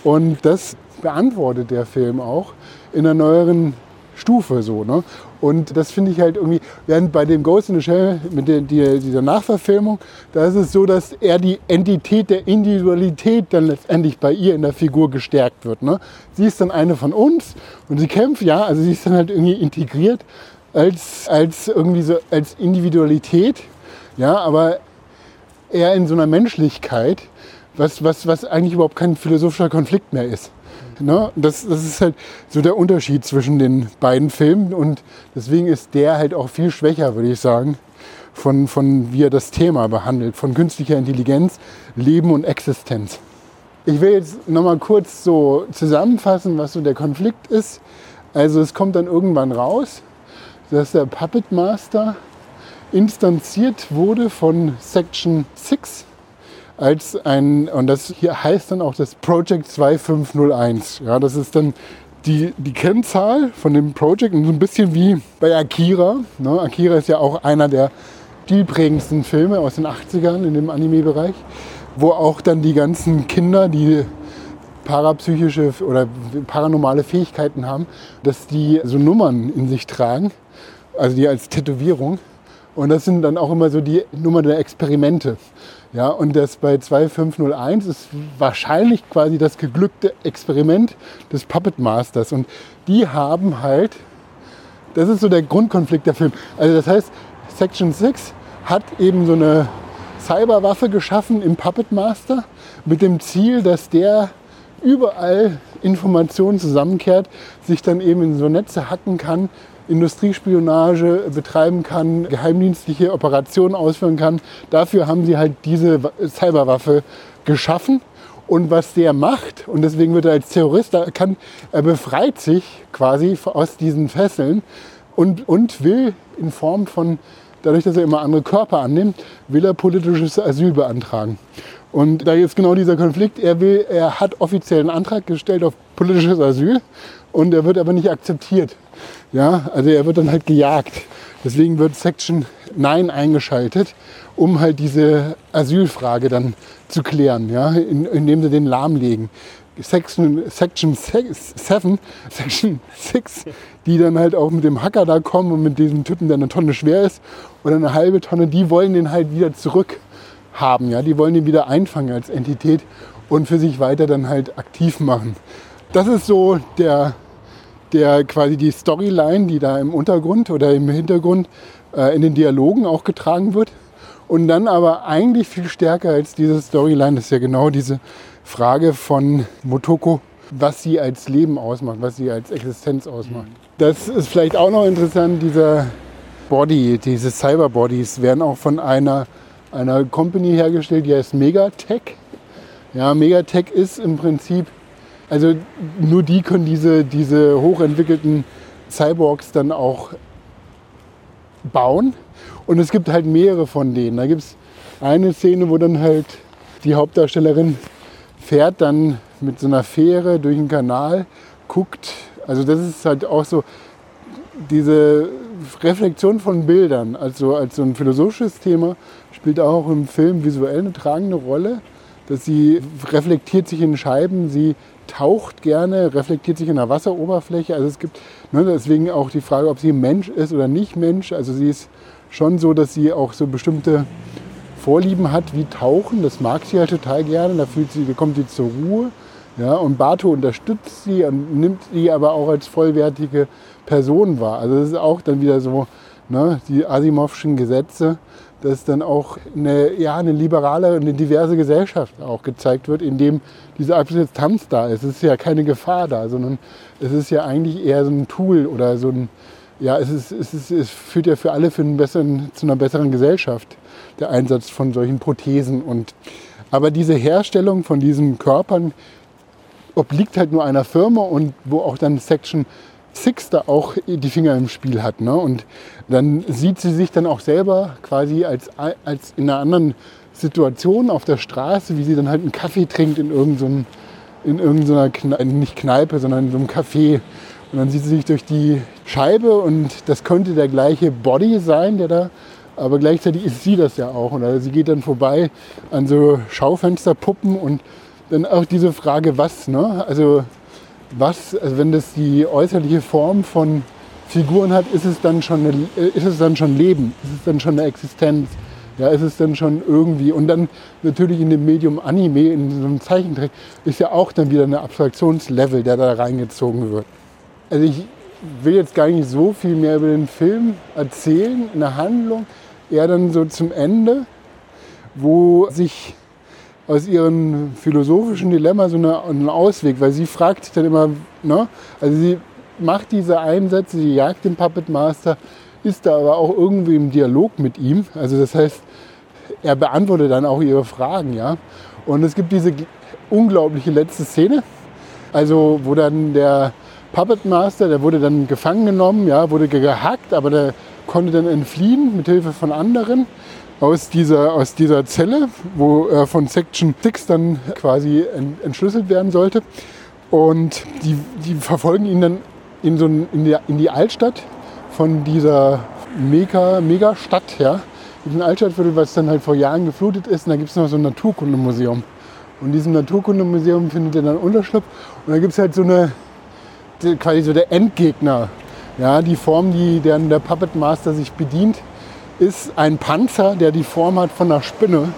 Und das beantwortet der Film auch in einer neueren Stufe so. Ne? Und das finde ich halt irgendwie, während bei dem Ghost in the Shell mit der, die, dieser Nachverfilmung, da ist es so, dass er die Entität der Individualität dann letztendlich bei ihr in der Figur gestärkt wird. Ne? Sie ist dann eine von uns und sie kämpft, ja, also sie ist dann halt irgendwie integriert als, als irgendwie so als Individualität, ja, aber eher in so einer Menschlichkeit, was, was, was eigentlich überhaupt kein philosophischer Konflikt mehr ist. Ne? Das, das ist halt so der Unterschied zwischen den beiden Filmen und deswegen ist der halt auch viel schwächer, würde ich sagen, von, von wie er das Thema behandelt, von künstlicher Intelligenz, Leben und Existenz. Ich will jetzt nochmal kurz so zusammenfassen, was so der Konflikt ist. Also es kommt dann irgendwann raus, dass der Puppet Master instanziert wurde von Section 6 als ein, und das hier heißt dann auch das Project 2501. Ja, das ist dann die, die Kennzahl von dem Project und so ein bisschen wie bei Akira. Ne? Akira ist ja auch einer der stilprägendsten Filme aus den 80ern in dem Anime-Bereich, wo auch dann die ganzen Kinder, die parapsychische oder paranormale Fähigkeiten haben, dass die so Nummern in sich tragen, also die als Tätowierung Und das sind dann auch immer so die Nummer der Experimente. Ja, und das bei 2501 ist wahrscheinlich quasi das geglückte Experiment des Puppet Masters. Und die haben halt, das ist so der Grundkonflikt der Film. Also das heißt, Section 6 hat eben so eine Cyberwaffe geschaffen im Puppet Master mit dem Ziel, dass der überall Informationen zusammenkehrt, sich dann eben in so Netze hacken kann, Industriespionage betreiben kann, geheimdienstliche Operationen ausführen kann. Dafür haben sie halt diese Cyberwaffe geschaffen. Und was der macht, und deswegen wird er als Terrorist, er, kann, er befreit sich quasi aus diesen Fesseln und, und will in Form von, dadurch, dass er immer andere Körper annimmt, will er politisches Asyl beantragen. Und da ist genau dieser Konflikt. Er, will, er hat offiziell einen Antrag gestellt auf politisches Asyl und er wird aber nicht akzeptiert. Ja, also er wird dann halt gejagt. Deswegen wird Section 9 eingeschaltet, um halt diese Asylfrage dann zu klären, ja, indem sie den lahmlegen. Section, Section 7, Section 6, die dann halt auch mit dem Hacker da kommen und mit diesem Typen, der eine Tonne schwer ist oder eine halbe Tonne, die wollen den halt wieder zurück haben. Ja? Die wollen den wieder einfangen als Entität und für sich weiter dann halt aktiv machen. Das ist so der, der quasi die Storyline, die da im Untergrund oder im Hintergrund äh, in den Dialogen auch getragen wird. Und dann aber eigentlich viel stärker als diese Storyline ist ja genau diese Frage von Motoko, was sie als Leben ausmacht, was sie als Existenz ausmacht. Das ist vielleicht auch noch interessant, dieser Body, diese Cyberbodies werden auch von einer, einer Company hergestellt, die heißt Megatech. Ja, Megatech ist im Prinzip also nur die können diese, diese hochentwickelten Cyborgs dann auch bauen. Und es gibt halt mehrere von denen. Da gibt es eine Szene, wo dann halt die Hauptdarstellerin fährt dann mit so einer Fähre durch den Kanal, guckt. Also das ist halt auch so diese Reflexion von Bildern, also als so ein philosophisches Thema, spielt auch im Film visuell eine tragende Rolle. Dass sie reflektiert sich in Scheiben, sie taucht gerne, reflektiert sich in der Wasseroberfläche. Also es gibt ne, deswegen auch die Frage, ob sie Mensch ist oder nicht Mensch. Also sie ist schon so, dass sie auch so bestimmte Vorlieben hat wie Tauchen. Das mag sie halt total gerne. Da fühlt sie, da kommt sie zur Ruhe. Ja, und Bato unterstützt sie und nimmt sie aber auch als vollwertige Person wahr. Also das ist auch dann wieder so ne, die Asimovschen Gesetze dass dann auch eine, ja, eine liberale, eine diverse Gesellschaft auch gezeigt wird, in dem diese Akzeptanz da ist. Es ist ja keine Gefahr da, sondern es ist ja eigentlich eher so ein Tool oder so ein, ja, es, ist, es, ist, es führt ja für alle für einen besseren, zu einer besseren Gesellschaft, der Einsatz von solchen Prothesen. Und, aber diese Herstellung von diesen Körpern obliegt halt nur einer Firma und wo auch dann Section Six da auch die Finger im Spiel hat. Ne? Und dann sieht sie sich dann auch selber quasi als, als in einer anderen Situation auf der Straße, wie sie dann halt einen Kaffee trinkt in irgendeiner, in irgendeiner Kneipe, nicht Kneipe, sondern in so einem Café. Und dann sieht sie sich durch die Scheibe und das könnte der gleiche Body sein, der da, aber gleichzeitig ist sie das ja auch. Und also sie geht dann vorbei an so Schaufensterpuppen und dann auch diese Frage, was, ne? Also was, also wenn das die äußerliche Form von Figuren hat, ist es dann schon, eine, ist es dann schon Leben, ist es dann schon eine Existenz, ja, ist es dann schon irgendwie. Und dann natürlich in dem Medium Anime, in so einem Zeichentrick, ist ja auch dann wieder ein Abstraktionslevel, der da reingezogen wird. Also ich will jetzt gar nicht so viel mehr über den Film erzählen, in der Handlung, eher dann so zum Ende, wo sich aus ihrem philosophischen Dilemma so eine, einen Ausweg, weil sie fragt sich dann immer, ne? also sie macht diese Einsätze, sie jagt den Puppet Master, ist da aber auch irgendwie im Dialog mit ihm. Also das heißt, er beantwortet dann auch ihre Fragen, ja. Und es gibt diese unglaubliche letzte Szene, also wo dann der Puppet Master, der wurde dann gefangen genommen, ja, wurde gehackt, aber der konnte dann entfliehen mit Hilfe von anderen aus dieser, aus dieser Zelle, wo er von Section 6 dann quasi entschlüsselt werden sollte. Und die, die verfolgen ihn dann in, so ein, in, die, in die Altstadt von dieser Mega, Megastadt, ja. In den Altstadtviertel, was dann halt vor Jahren geflutet ist. Und da gibt es noch so ein Naturkundemuseum. Und in diesem Naturkundemuseum findet er dann Unterschlupf. Und da gibt es halt so eine, quasi so der Endgegner. Ja, die Form, die der, der Puppet Master sich bedient, ist ein Panzer, der die Form hat von einer Spinne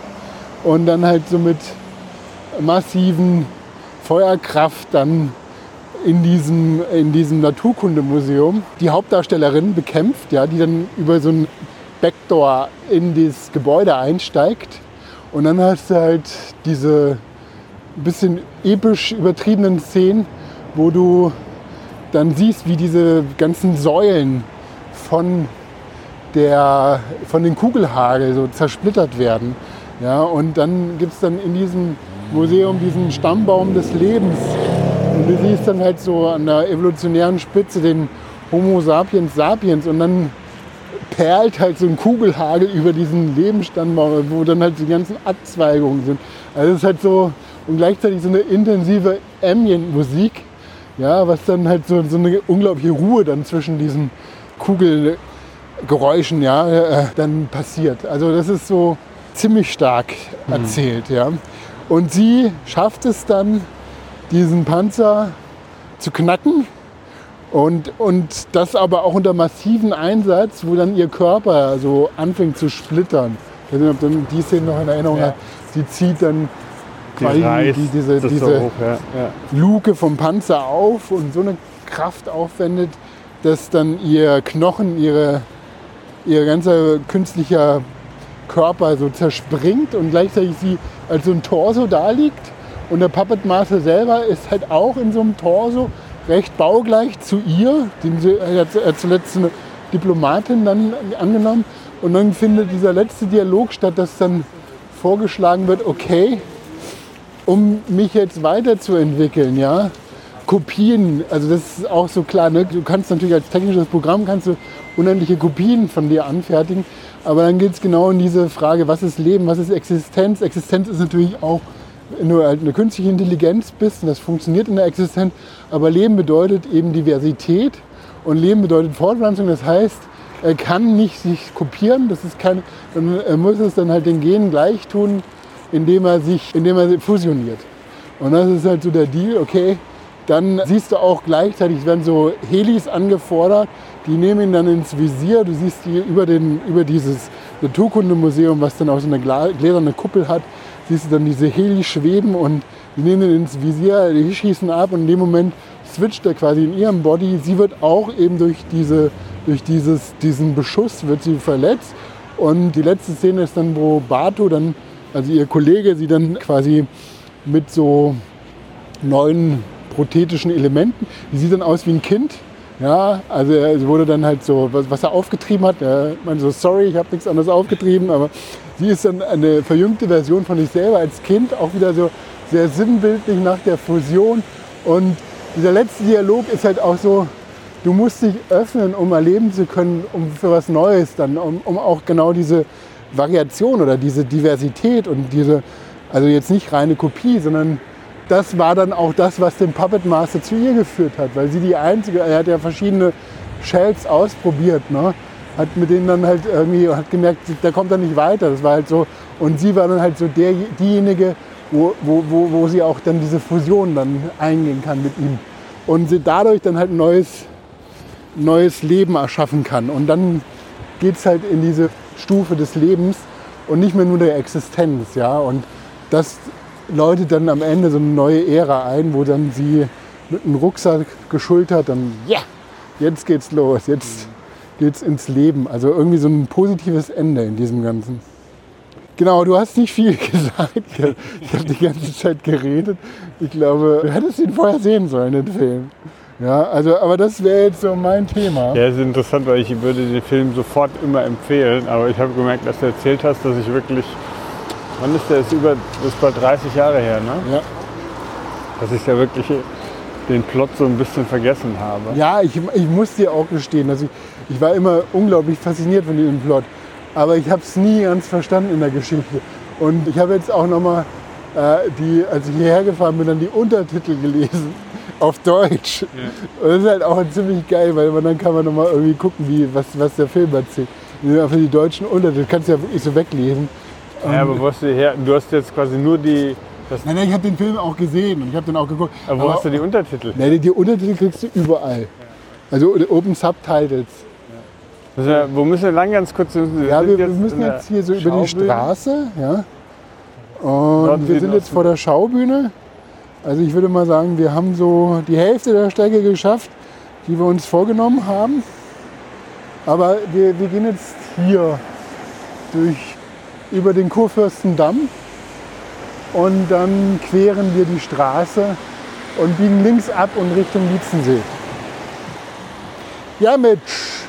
und dann halt so mit massiven Feuerkraft dann in diesem, in diesem Naturkundemuseum die Hauptdarstellerin bekämpft, ja, die dann über so ein Backdoor in das Gebäude einsteigt. Und dann hast du halt diese bisschen episch übertriebenen Szenen, wo du dann siehst, wie diese ganzen Säulen von, der, von den Kugelhagel so zersplittert werden. Ja, und dann gibt es dann in diesem Museum diesen Stammbaum des Lebens. Und du siehst dann halt so an der evolutionären Spitze den Homo sapiens sapiens und dann perlt halt so ein Kugelhagel über diesen Lebensstammbaum, wo dann halt die ganzen Abzweigungen sind. Also es ist halt so, und gleichzeitig so eine intensive Ambient-Musik, ja, was dann halt so, so eine unglaubliche Ruhe dann zwischen diesen Kugelgeräuschen ja, äh, dann passiert. Also das ist so ziemlich stark mhm. erzählt. Mhm. Ja. Und sie schafft es dann, diesen Panzer zu knacken und, und das aber auch unter massiven Einsatz, wo dann ihr Körper so anfängt zu splittern. Ich weiß nicht, ob du die Szene noch in Erinnerung ja. hast. Sie zieht dann quasi die, die, diese, diese hoch, ja. Ja. Luke vom Panzer auf und so eine Kraft aufwendet, dass dann ihr Knochen, ihre, ihr ganzer künstlicher Körper so zerspringt und gleichzeitig sie als so ein Torso da liegt. Und der Puppet Master selber ist halt auch in so einem Torso recht baugleich zu ihr. Den sie, hat zuletzt eine Diplomatin dann angenommen. Und dann findet dieser letzte Dialog statt, dass dann vorgeschlagen wird, okay, um mich jetzt weiterzuentwickeln, ja, Kopien, also das ist auch so klar, ne? du kannst natürlich als technisches Programm kannst du unendliche Kopien von dir anfertigen, aber dann geht es genau in diese Frage, was ist Leben, was ist Existenz. Existenz ist natürlich auch, wenn du halt eine künstliche Intelligenz bist und das funktioniert in der Existenz, aber Leben bedeutet eben Diversität und Leben bedeutet Fortpflanzung, das heißt, er kann nicht sich kopieren, das ist kein, er muss es dann halt den Genen gleich tun, indem er sich, indem er fusioniert. Und das ist halt so der Deal, okay, dann siehst du auch gleichzeitig, werden so Helis angefordert, die nehmen ihn dann ins Visier. Du siehst die über, den, über dieses Naturkundemuseum, was dann auch so eine gläserne Kuppel hat, siehst du dann diese Heli schweben und die nehmen ihn ins Visier, die schießen ab und in dem Moment switcht er quasi in ihrem Body. Sie wird auch eben durch, diese, durch dieses, diesen Beschuss wird sie verletzt. Und die letzte Szene ist dann, wo Bato dann also ihr Kollege sie dann quasi mit so neuen prothetischen Elementen, die sieht dann aus wie ein Kind. Ja, also es wurde dann halt so, was, was er aufgetrieben hat, er meinte so, sorry, ich habe nichts anderes aufgetrieben, aber sie ist dann eine verjüngte Version von sich selber als Kind, auch wieder so sehr sinnbildlich nach der Fusion. Und dieser letzte Dialog ist halt auch so, du musst dich öffnen, um erleben zu können, um für was Neues dann, um, um auch genau diese Variation oder diese Diversität und diese, also jetzt nicht reine Kopie, sondern das war dann auch das, was den Puppet Master zu ihr geführt hat, weil sie die einzige, er hat ja verschiedene Shells ausprobiert, ne? hat mit denen dann halt irgendwie, hat gemerkt, der kommt dann nicht weiter, das war halt so, und sie war dann halt so der, diejenige, wo, wo, wo, wo sie auch dann diese Fusion dann eingehen kann mit ihm und sie dadurch dann halt ein neues, neues Leben erschaffen kann und dann geht es halt in diese Stufe des Lebens und nicht mehr nur der Existenz. Ja? Und das läutet dann am Ende so eine neue Ära ein, wo dann sie mit einem Rucksack geschultert dann, ja, jetzt geht's los, jetzt geht's ins Leben. Also irgendwie so ein positives Ende in diesem Ganzen. Genau, du hast nicht viel gesagt. Ich habe die ganze Zeit geredet. Ich glaube, du hättest ihn vorher sehen sollen, den Film. Ja, also, aber das wäre jetzt so mein Thema. Ja, ist interessant, weil ich würde den Film sofort immer empfehlen, aber ich habe gemerkt, dass du erzählt hast, dass ich wirklich, wann ist der, ist über, das ist bald 30 Jahre her, ne? Ja. Dass ich ja wirklich den Plot so ein bisschen vergessen habe. Ja, ich, ich muss dir auch gestehen, dass ich, ich war immer unglaublich fasziniert von dem Plot, aber ich habe es nie ganz verstanden in der Geschichte. Und ich habe jetzt auch nochmal, äh, die, als ich hierher gefahren bin, dann die Untertitel gelesen auf Deutsch. Ja. Und das ist halt auch ziemlich geil, weil man, dann kann man nochmal irgendwie gucken, wie, was, was der Film erzählt. Für die deutschen Untertitel kannst du ja wirklich so weglesen. Ja, aber wo hast du her? Du hast jetzt quasi nur die. nein, nein, ich habe den Film auch gesehen und ich habe den auch geguckt. Aber wo aber, hast du die Untertitel? Nein, die, die Untertitel kriegst du überall. Ja. Also Open Subtitles. Wir, wo müssen wir lang ganz kurz? Wir Ja, wir, wir müssen jetzt hier so über die. Straße. Ja. Norden, Und wir Süden, sind jetzt vor der Schaubühne. Also ich würde mal sagen, wir haben so die Hälfte der Strecke geschafft, die wir uns vorgenommen haben. Aber wir, wir gehen jetzt hier durch, über den Kurfürstendamm und dann queren wir die Straße und biegen links ab und Richtung Lietzensee. Ja, Mitch.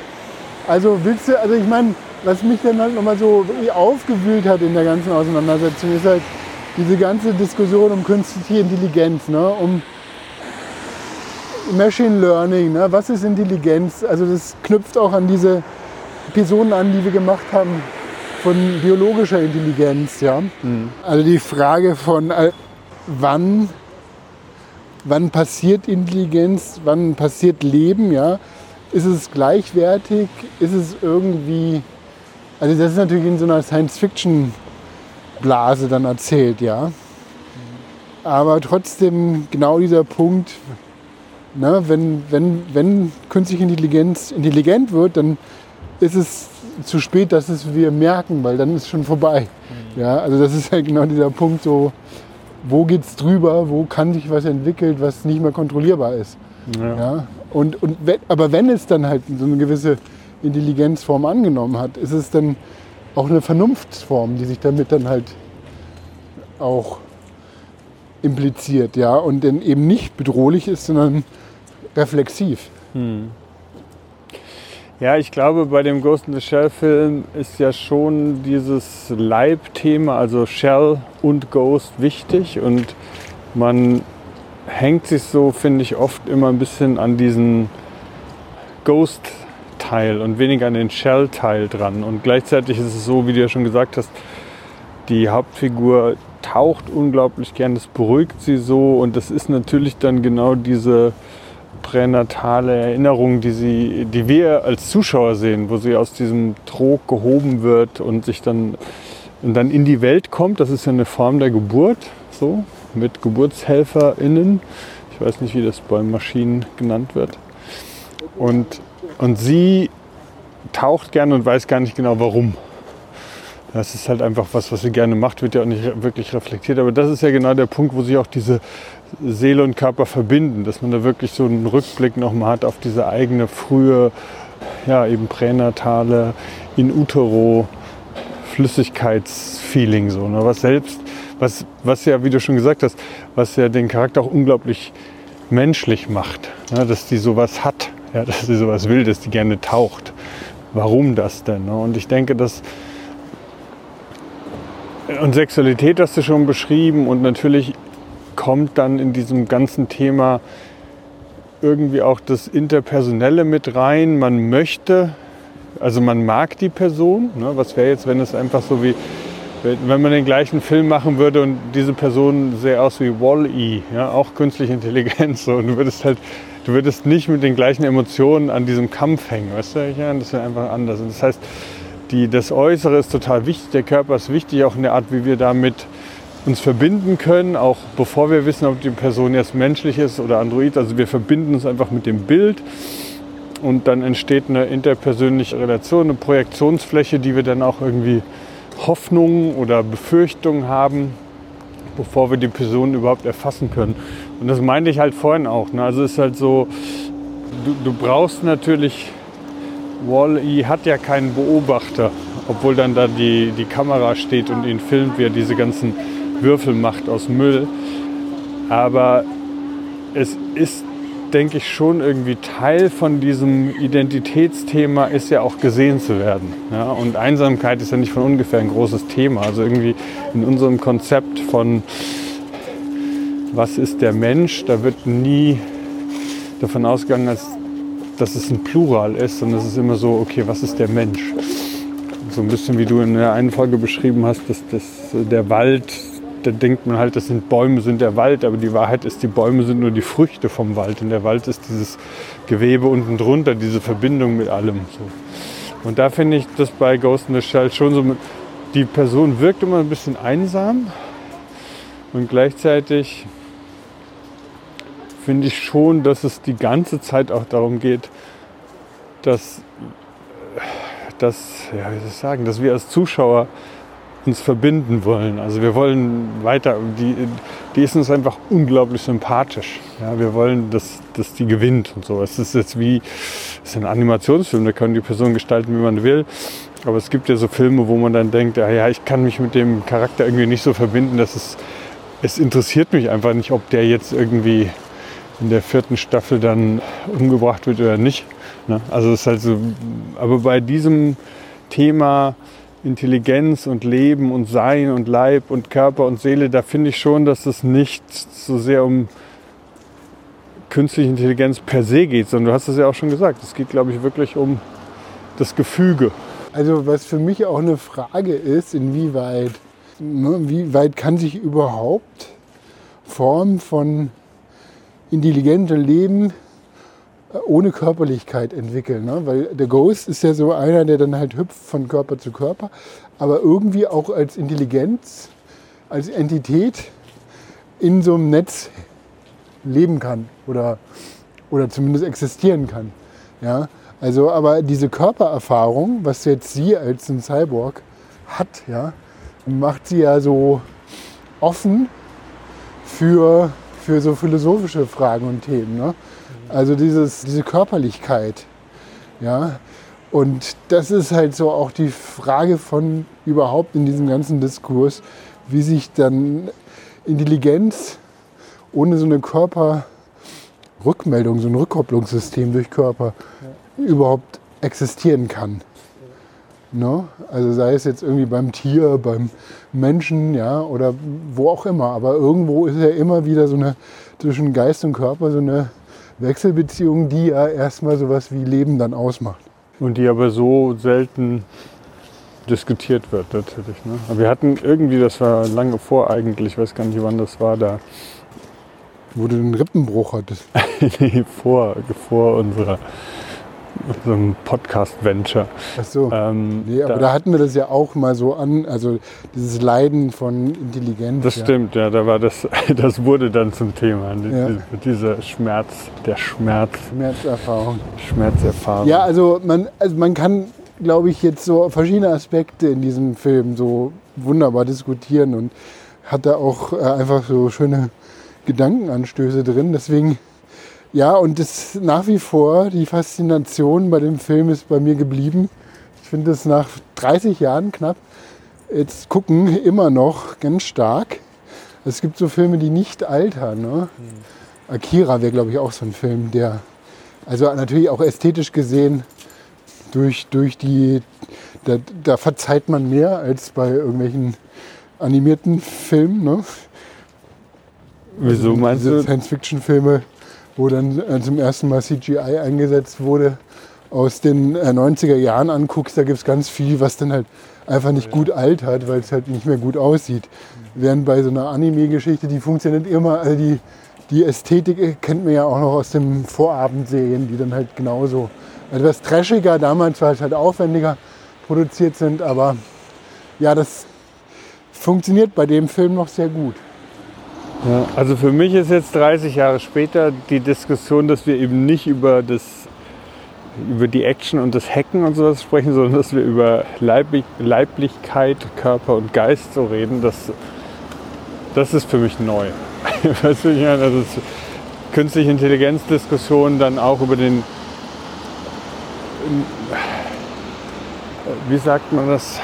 Also willst du, also ich meine, was mich dann halt nochmal so aufgewühlt hat in der ganzen Auseinandersetzung, ist halt diese ganze Diskussion um künstliche Intelligenz, ne? um Machine Learning, ne? was ist Intelligenz? Also das knüpft auch an diese Episoden an, die wir gemacht haben von biologischer Intelligenz. Ja? Also die Frage von äh, wann, wann passiert Intelligenz, wann passiert Leben, ja? Ist es gleichwertig? Ist es irgendwie. Also, das ist natürlich in so einer Science-Fiction-Blase dann erzählt, ja. Aber trotzdem genau dieser Punkt, ne, wenn, wenn, wenn künstliche Intelligenz intelligent wird, dann ist es zu spät, dass es wir merken, weil dann ist es schon vorbei. Ja, also das ist halt genau dieser Punkt, so, wo geht's drüber, wo kann sich was entwickeln, was nicht mehr kontrollierbar ist. Ja. Ja? Und, und aber wenn es dann halt so eine gewisse Intelligenzform angenommen hat, ist es dann auch eine Vernunftsform, die sich damit dann halt auch impliziert, ja, und dann eben nicht bedrohlich ist, sondern reflexiv. Ja, ich glaube, bei dem Ghost in the Shell Film ist ja schon dieses Leibthema, also Shell und Ghost wichtig und man hängt sich so, finde ich, oft immer ein bisschen an diesen Ghost-Teil und weniger an den Shell-Teil dran. Und gleichzeitig ist es so, wie du ja schon gesagt hast, die Hauptfigur taucht unglaublich gern, das beruhigt sie so und das ist natürlich dann genau diese pränatale Erinnerung, die, sie, die wir als Zuschauer sehen, wo sie aus diesem Trog gehoben wird und sich dann, und dann in die Welt kommt. Das ist ja eine Form der Geburt, so mit GeburtshelferInnen. Ich weiß nicht, wie das bei Maschinen genannt wird. Und, und sie taucht gerne und weiß gar nicht genau warum. Das ist halt einfach was, was sie gerne macht, wird ja auch nicht wirklich reflektiert. Aber das ist ja genau der Punkt, wo sich auch diese Seele und Körper verbinden, dass man da wirklich so einen Rückblick nochmal hat auf diese eigene frühe, ja eben pränatale, in utero Flüssigkeitsfeeling so, ne? was selbst, was, was ja, wie du schon gesagt hast, was ja den Charakter auch unglaublich menschlich macht, ne? dass die sowas hat, ja, dass sie sowas will, dass die gerne taucht. Warum das denn? Ne? Und ich denke, dass und Sexualität hast du schon beschrieben und natürlich kommt dann in diesem ganzen Thema irgendwie auch das Interpersonelle mit rein. Man möchte, also man mag die Person. Ne? Was wäre jetzt, wenn es einfach so wie, wenn man den gleichen Film machen würde und diese Person sähe aus wie Wall-E, ja? auch künstliche Intelligenz. So. Und du würdest halt, du würdest nicht mit den gleichen Emotionen an diesem Kampf hängen. Weißt du, ja, das wäre einfach anders. Und das heißt, die, das Äußere ist total wichtig, der Körper ist wichtig, auch in der Art, wie wir damit uns verbinden können, auch bevor wir wissen, ob die Person jetzt menschlich ist oder android. Also wir verbinden uns einfach mit dem Bild und dann entsteht eine interpersönliche Relation, eine Projektionsfläche, die wir dann auch irgendwie Hoffnungen oder Befürchtungen haben, bevor wir die Person überhaupt erfassen können. Und das meinte ich halt vorhin auch. Ne? Also es ist halt so, du, du brauchst natürlich Wall-E hat ja keinen Beobachter, obwohl dann da die, die Kamera steht und ihn filmt, wie er diese ganzen Würfel macht aus Müll. Aber es ist, denke ich, schon irgendwie Teil von diesem Identitätsthema ist ja auch gesehen zu werden. Ja? Und Einsamkeit ist ja nicht von ungefähr ein großes Thema. Also irgendwie in unserem Konzept von was ist der Mensch, da wird nie davon ausgegangen, dass dass es ein Plural ist, sondern es ist immer so, okay, was ist der Mensch? So ein bisschen wie du in der einen Folge beschrieben hast, dass, dass der Wald, da denkt man halt, das sind Bäume, sind der Wald, aber die Wahrheit ist, die Bäume sind nur die Früchte vom Wald und der Wald ist dieses Gewebe unten drunter, diese Verbindung mit allem. So. Und da finde ich das bei Ghost in the Shell schon so, die Person wirkt immer ein bisschen einsam und gleichzeitig finde ich schon, dass es die ganze Zeit auch darum geht, dass dass, ja, wie soll ich sagen, dass wir als Zuschauer uns verbinden wollen. Also wir wollen weiter, die, die ist uns einfach unglaublich sympathisch. Ja, wir wollen, dass, dass die gewinnt und so. Es ist jetzt wie, es ist ein Animationsfilm, da kann die Person gestalten, wie man will. Aber es gibt ja so Filme, wo man dann denkt, ja, ja ich kann mich mit dem Charakter irgendwie nicht so verbinden, dass es, es interessiert mich einfach nicht, ob der jetzt irgendwie in der vierten Staffel dann umgebracht wird oder nicht. Ne? Also es ist halt so, aber bei diesem Thema Intelligenz und Leben und Sein und Leib und Körper und Seele, da finde ich schon, dass es nicht so sehr um künstliche Intelligenz per se geht, sondern du hast es ja auch schon gesagt, es geht, glaube ich, wirklich um das Gefüge. Also was für mich auch eine Frage ist, inwieweit, ne, wie weit kann sich überhaupt Form von intelligentem Leben ohne Körperlichkeit entwickeln. Ne? Weil der Ghost ist ja so einer, der dann halt hüpft von Körper zu Körper, aber irgendwie auch als Intelligenz, als Entität in so einem Netz leben kann oder, oder zumindest existieren kann. Ja? Also, aber diese Körpererfahrung, was jetzt sie als ein Cyborg hat, ja, macht sie ja so offen für, für so philosophische Fragen und Themen. Ne? Also dieses, diese Körperlichkeit. Ja? Und das ist halt so auch die Frage von überhaupt in diesem ganzen Diskurs, wie sich dann Intelligenz ohne so eine Körperrückmeldung, so ein Rückkopplungssystem durch Körper ja. überhaupt existieren kann. Ne? Also sei es jetzt irgendwie beim Tier, beim Menschen, ja, oder wo auch immer. Aber irgendwo ist ja immer wieder so eine zwischen Geist und Körper so eine Wechselbeziehung, die ja erstmal sowas wie Leben dann ausmacht. Und die aber so selten diskutiert wird natürlich. Ne? Aber wir hatten irgendwie, das war lange vor eigentlich, ich weiß gar nicht, wann das war, da. Wo du den Rippenbruch hattest. nee, vor, vor unserer so ein Podcast-Venture. Ach so. Ähm, nee, aber da, da, hatten wir das ja auch mal so an, also dieses Leiden von Intelligenz. Das ja. stimmt, ja, da war das, das wurde dann zum Thema, ja. dieser Schmerz, der Schmerz. Schmerzerfahrung. Schmerzerfahrung. Ja, also man, also man kann, glaube ich, jetzt so verschiedene Aspekte in diesem Film so wunderbar diskutieren und hat da auch äh, einfach so schöne Gedankenanstöße drin. Deswegen ja, und das nach wie vor, die Faszination bei dem Film ist bei mir geblieben. Ich finde es nach 30 Jahren knapp jetzt gucken immer noch ganz stark. Es gibt so Filme, die nicht altern. Ne? Mhm. Akira wäre, glaube ich, auch so ein Film, der, also natürlich auch ästhetisch gesehen, durch, durch die, da, da verzeiht man mehr als bei irgendwelchen animierten Filmen. Ne? Wieso also meinst du? Science-Fiction-Filme wo dann äh, zum ersten Mal CGI eingesetzt wurde, aus den 90er äh, Jahren anguckst, da gibt es ganz viel, was dann halt einfach nicht gut altert, weil es halt nicht mehr gut aussieht. Während bei so einer Anime-Geschichte, die funktioniert immer, also die, die Ästhetik kennt man ja auch noch aus den Vorabendserien, die dann halt genauso etwas trashiger, damals war es halt aufwendiger produziert sind, aber ja, das funktioniert bei dem Film noch sehr gut. Ja, also für mich ist jetzt 30 Jahre später die Diskussion, dass wir eben nicht über das über die Action und das Hacken und sowas sprechen, sondern dass wir über Leiblich Leiblichkeit, Körper und Geist so reden, das, das ist für mich neu. weißt du, meine, also künstliche Intelligenz-Diskussion dann auch über den, wie sagt man das,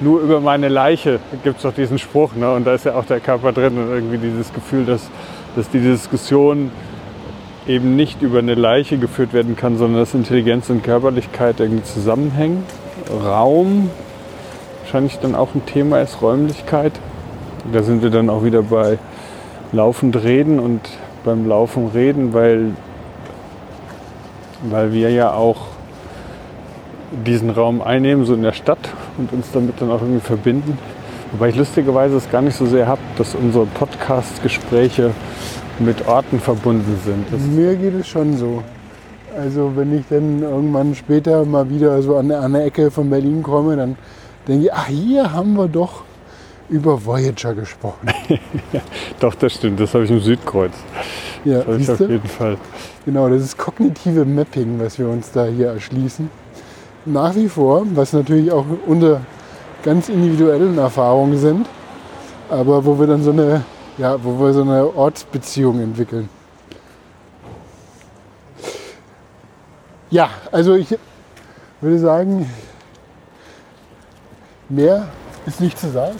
nur über meine Leiche gibt es doch diesen Spruch. Ne? Und da ist ja auch der Körper drin und irgendwie dieses Gefühl, dass, dass die Diskussion eben nicht über eine Leiche geführt werden kann, sondern dass Intelligenz und Körperlichkeit irgendwie zusammenhängen. Raum wahrscheinlich dann auch ein Thema ist, Räumlichkeit. Da sind wir dann auch wieder bei laufend reden und beim Laufen reden, weil, weil wir ja auch diesen Raum einnehmen, so in der Stadt und uns damit dann auch irgendwie verbinden. Wobei ich lustigerweise es gar nicht so sehr habe, dass unsere Podcast-Gespräche mit Orten verbunden sind. Das Mir geht es schon so. Also wenn ich dann irgendwann später mal wieder so an eine Ecke von Berlin komme, dann denke ich, ach hier haben wir doch über Voyager gesprochen. doch, das stimmt. Das habe ich im Südkreuz. Ja, das ich auf jeden Fall. Genau, das ist kognitive Mapping, was wir uns da hier erschließen nach wie vor, was natürlich auch unsere ganz individuellen Erfahrungen sind, aber wo wir dann so eine, ja, wo wir so eine Ortsbeziehung entwickeln. Ja, also ich würde sagen, mehr ist nicht zu sagen.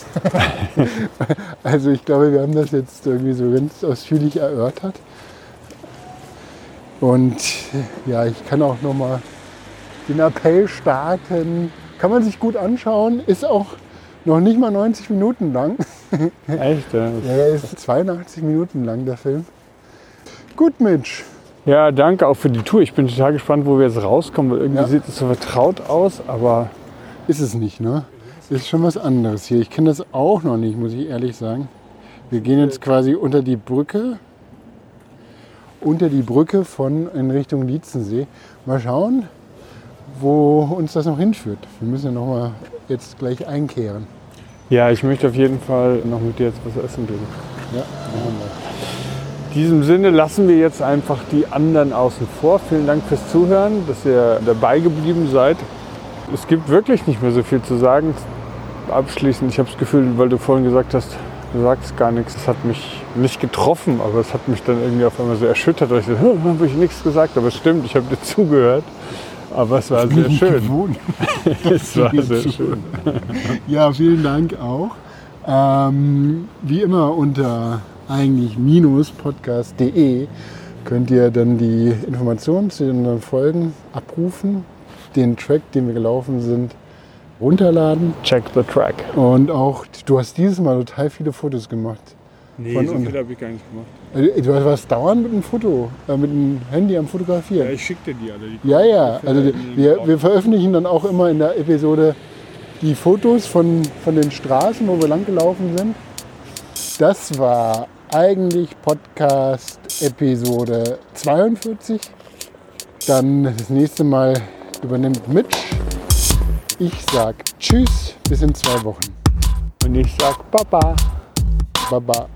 also ich glaube, wir haben das jetzt irgendwie so ganz ausführlich erörtert. Und ja, ich kann auch noch mal den Appell starten. Kann man sich gut anschauen, ist auch noch nicht mal 90 Minuten lang. Echt? Ja, er ist 82 Minuten lang, der Film. Gut, Mitch. ja, danke auch für die Tour. Ich bin total gespannt, wo wir jetzt rauskommen, weil irgendwie Ja. sieht es so vertraut aus, aber Ist es nicht, ne? Ist schon was anderes hier. Ich kenne das auch noch nicht, muss ich ehrlich sagen. Wir gehen jetzt quasi unter die Brücke. Unter die Brücke von in Richtung Lietzensee. Mal schauen, wo uns das noch hinführt. Wir müssen ja noch mal jetzt gleich einkehren. ja, ich möchte auf jeden Fall noch mit dir jetzt was essen gehen. Ja, machen wir. In diesem Sinne lassen wir jetzt einfach die anderen außen vor. Vielen Dank fürs Zuhören, dass ihr dabei geblieben seid. Es gibt wirklich nicht mehr so viel zu sagen. Abschließend, ich habe das Gefühl, weil du vorhin gesagt hast, du sagst gar nichts. Das hat mich nicht getroffen, aber es hat mich dann irgendwie auf einmal so erschüttert, weil ich dachte, hm, habe ich nichts gesagt. Aber es stimmt, ich habe dir zugehört. Aber es war sehr schön. Es war sehr schön. Ja, vielen Dank auch. Ähm, wie immer unter eigentlich podcast.de könnt ihr dann die Informationen zu den Folgen abrufen, den Track, den wir gelaufen sind, runterladen Check the track. und auch, du hast dieses Mal total viele Fotos gemacht. Nee, Von unten. habe ich gar nicht gemacht. Also, Du warst dauernd mit dem Foto, äh, mit dem Handy am Fotografieren. ich schicke dir die alle. Die Ja, ja. Also in wir, wir veröffentlichen dann auch immer in der Episode die Fotos von, von den Straßen, wo wir lang gelaufen sind. Das war eigentlich Podcast Episode 42. Dann das nächste Mal übernimmt Mitch. Ich sag Tschüss, bis in zwei Wochen. Und ich sag Papa. Baba.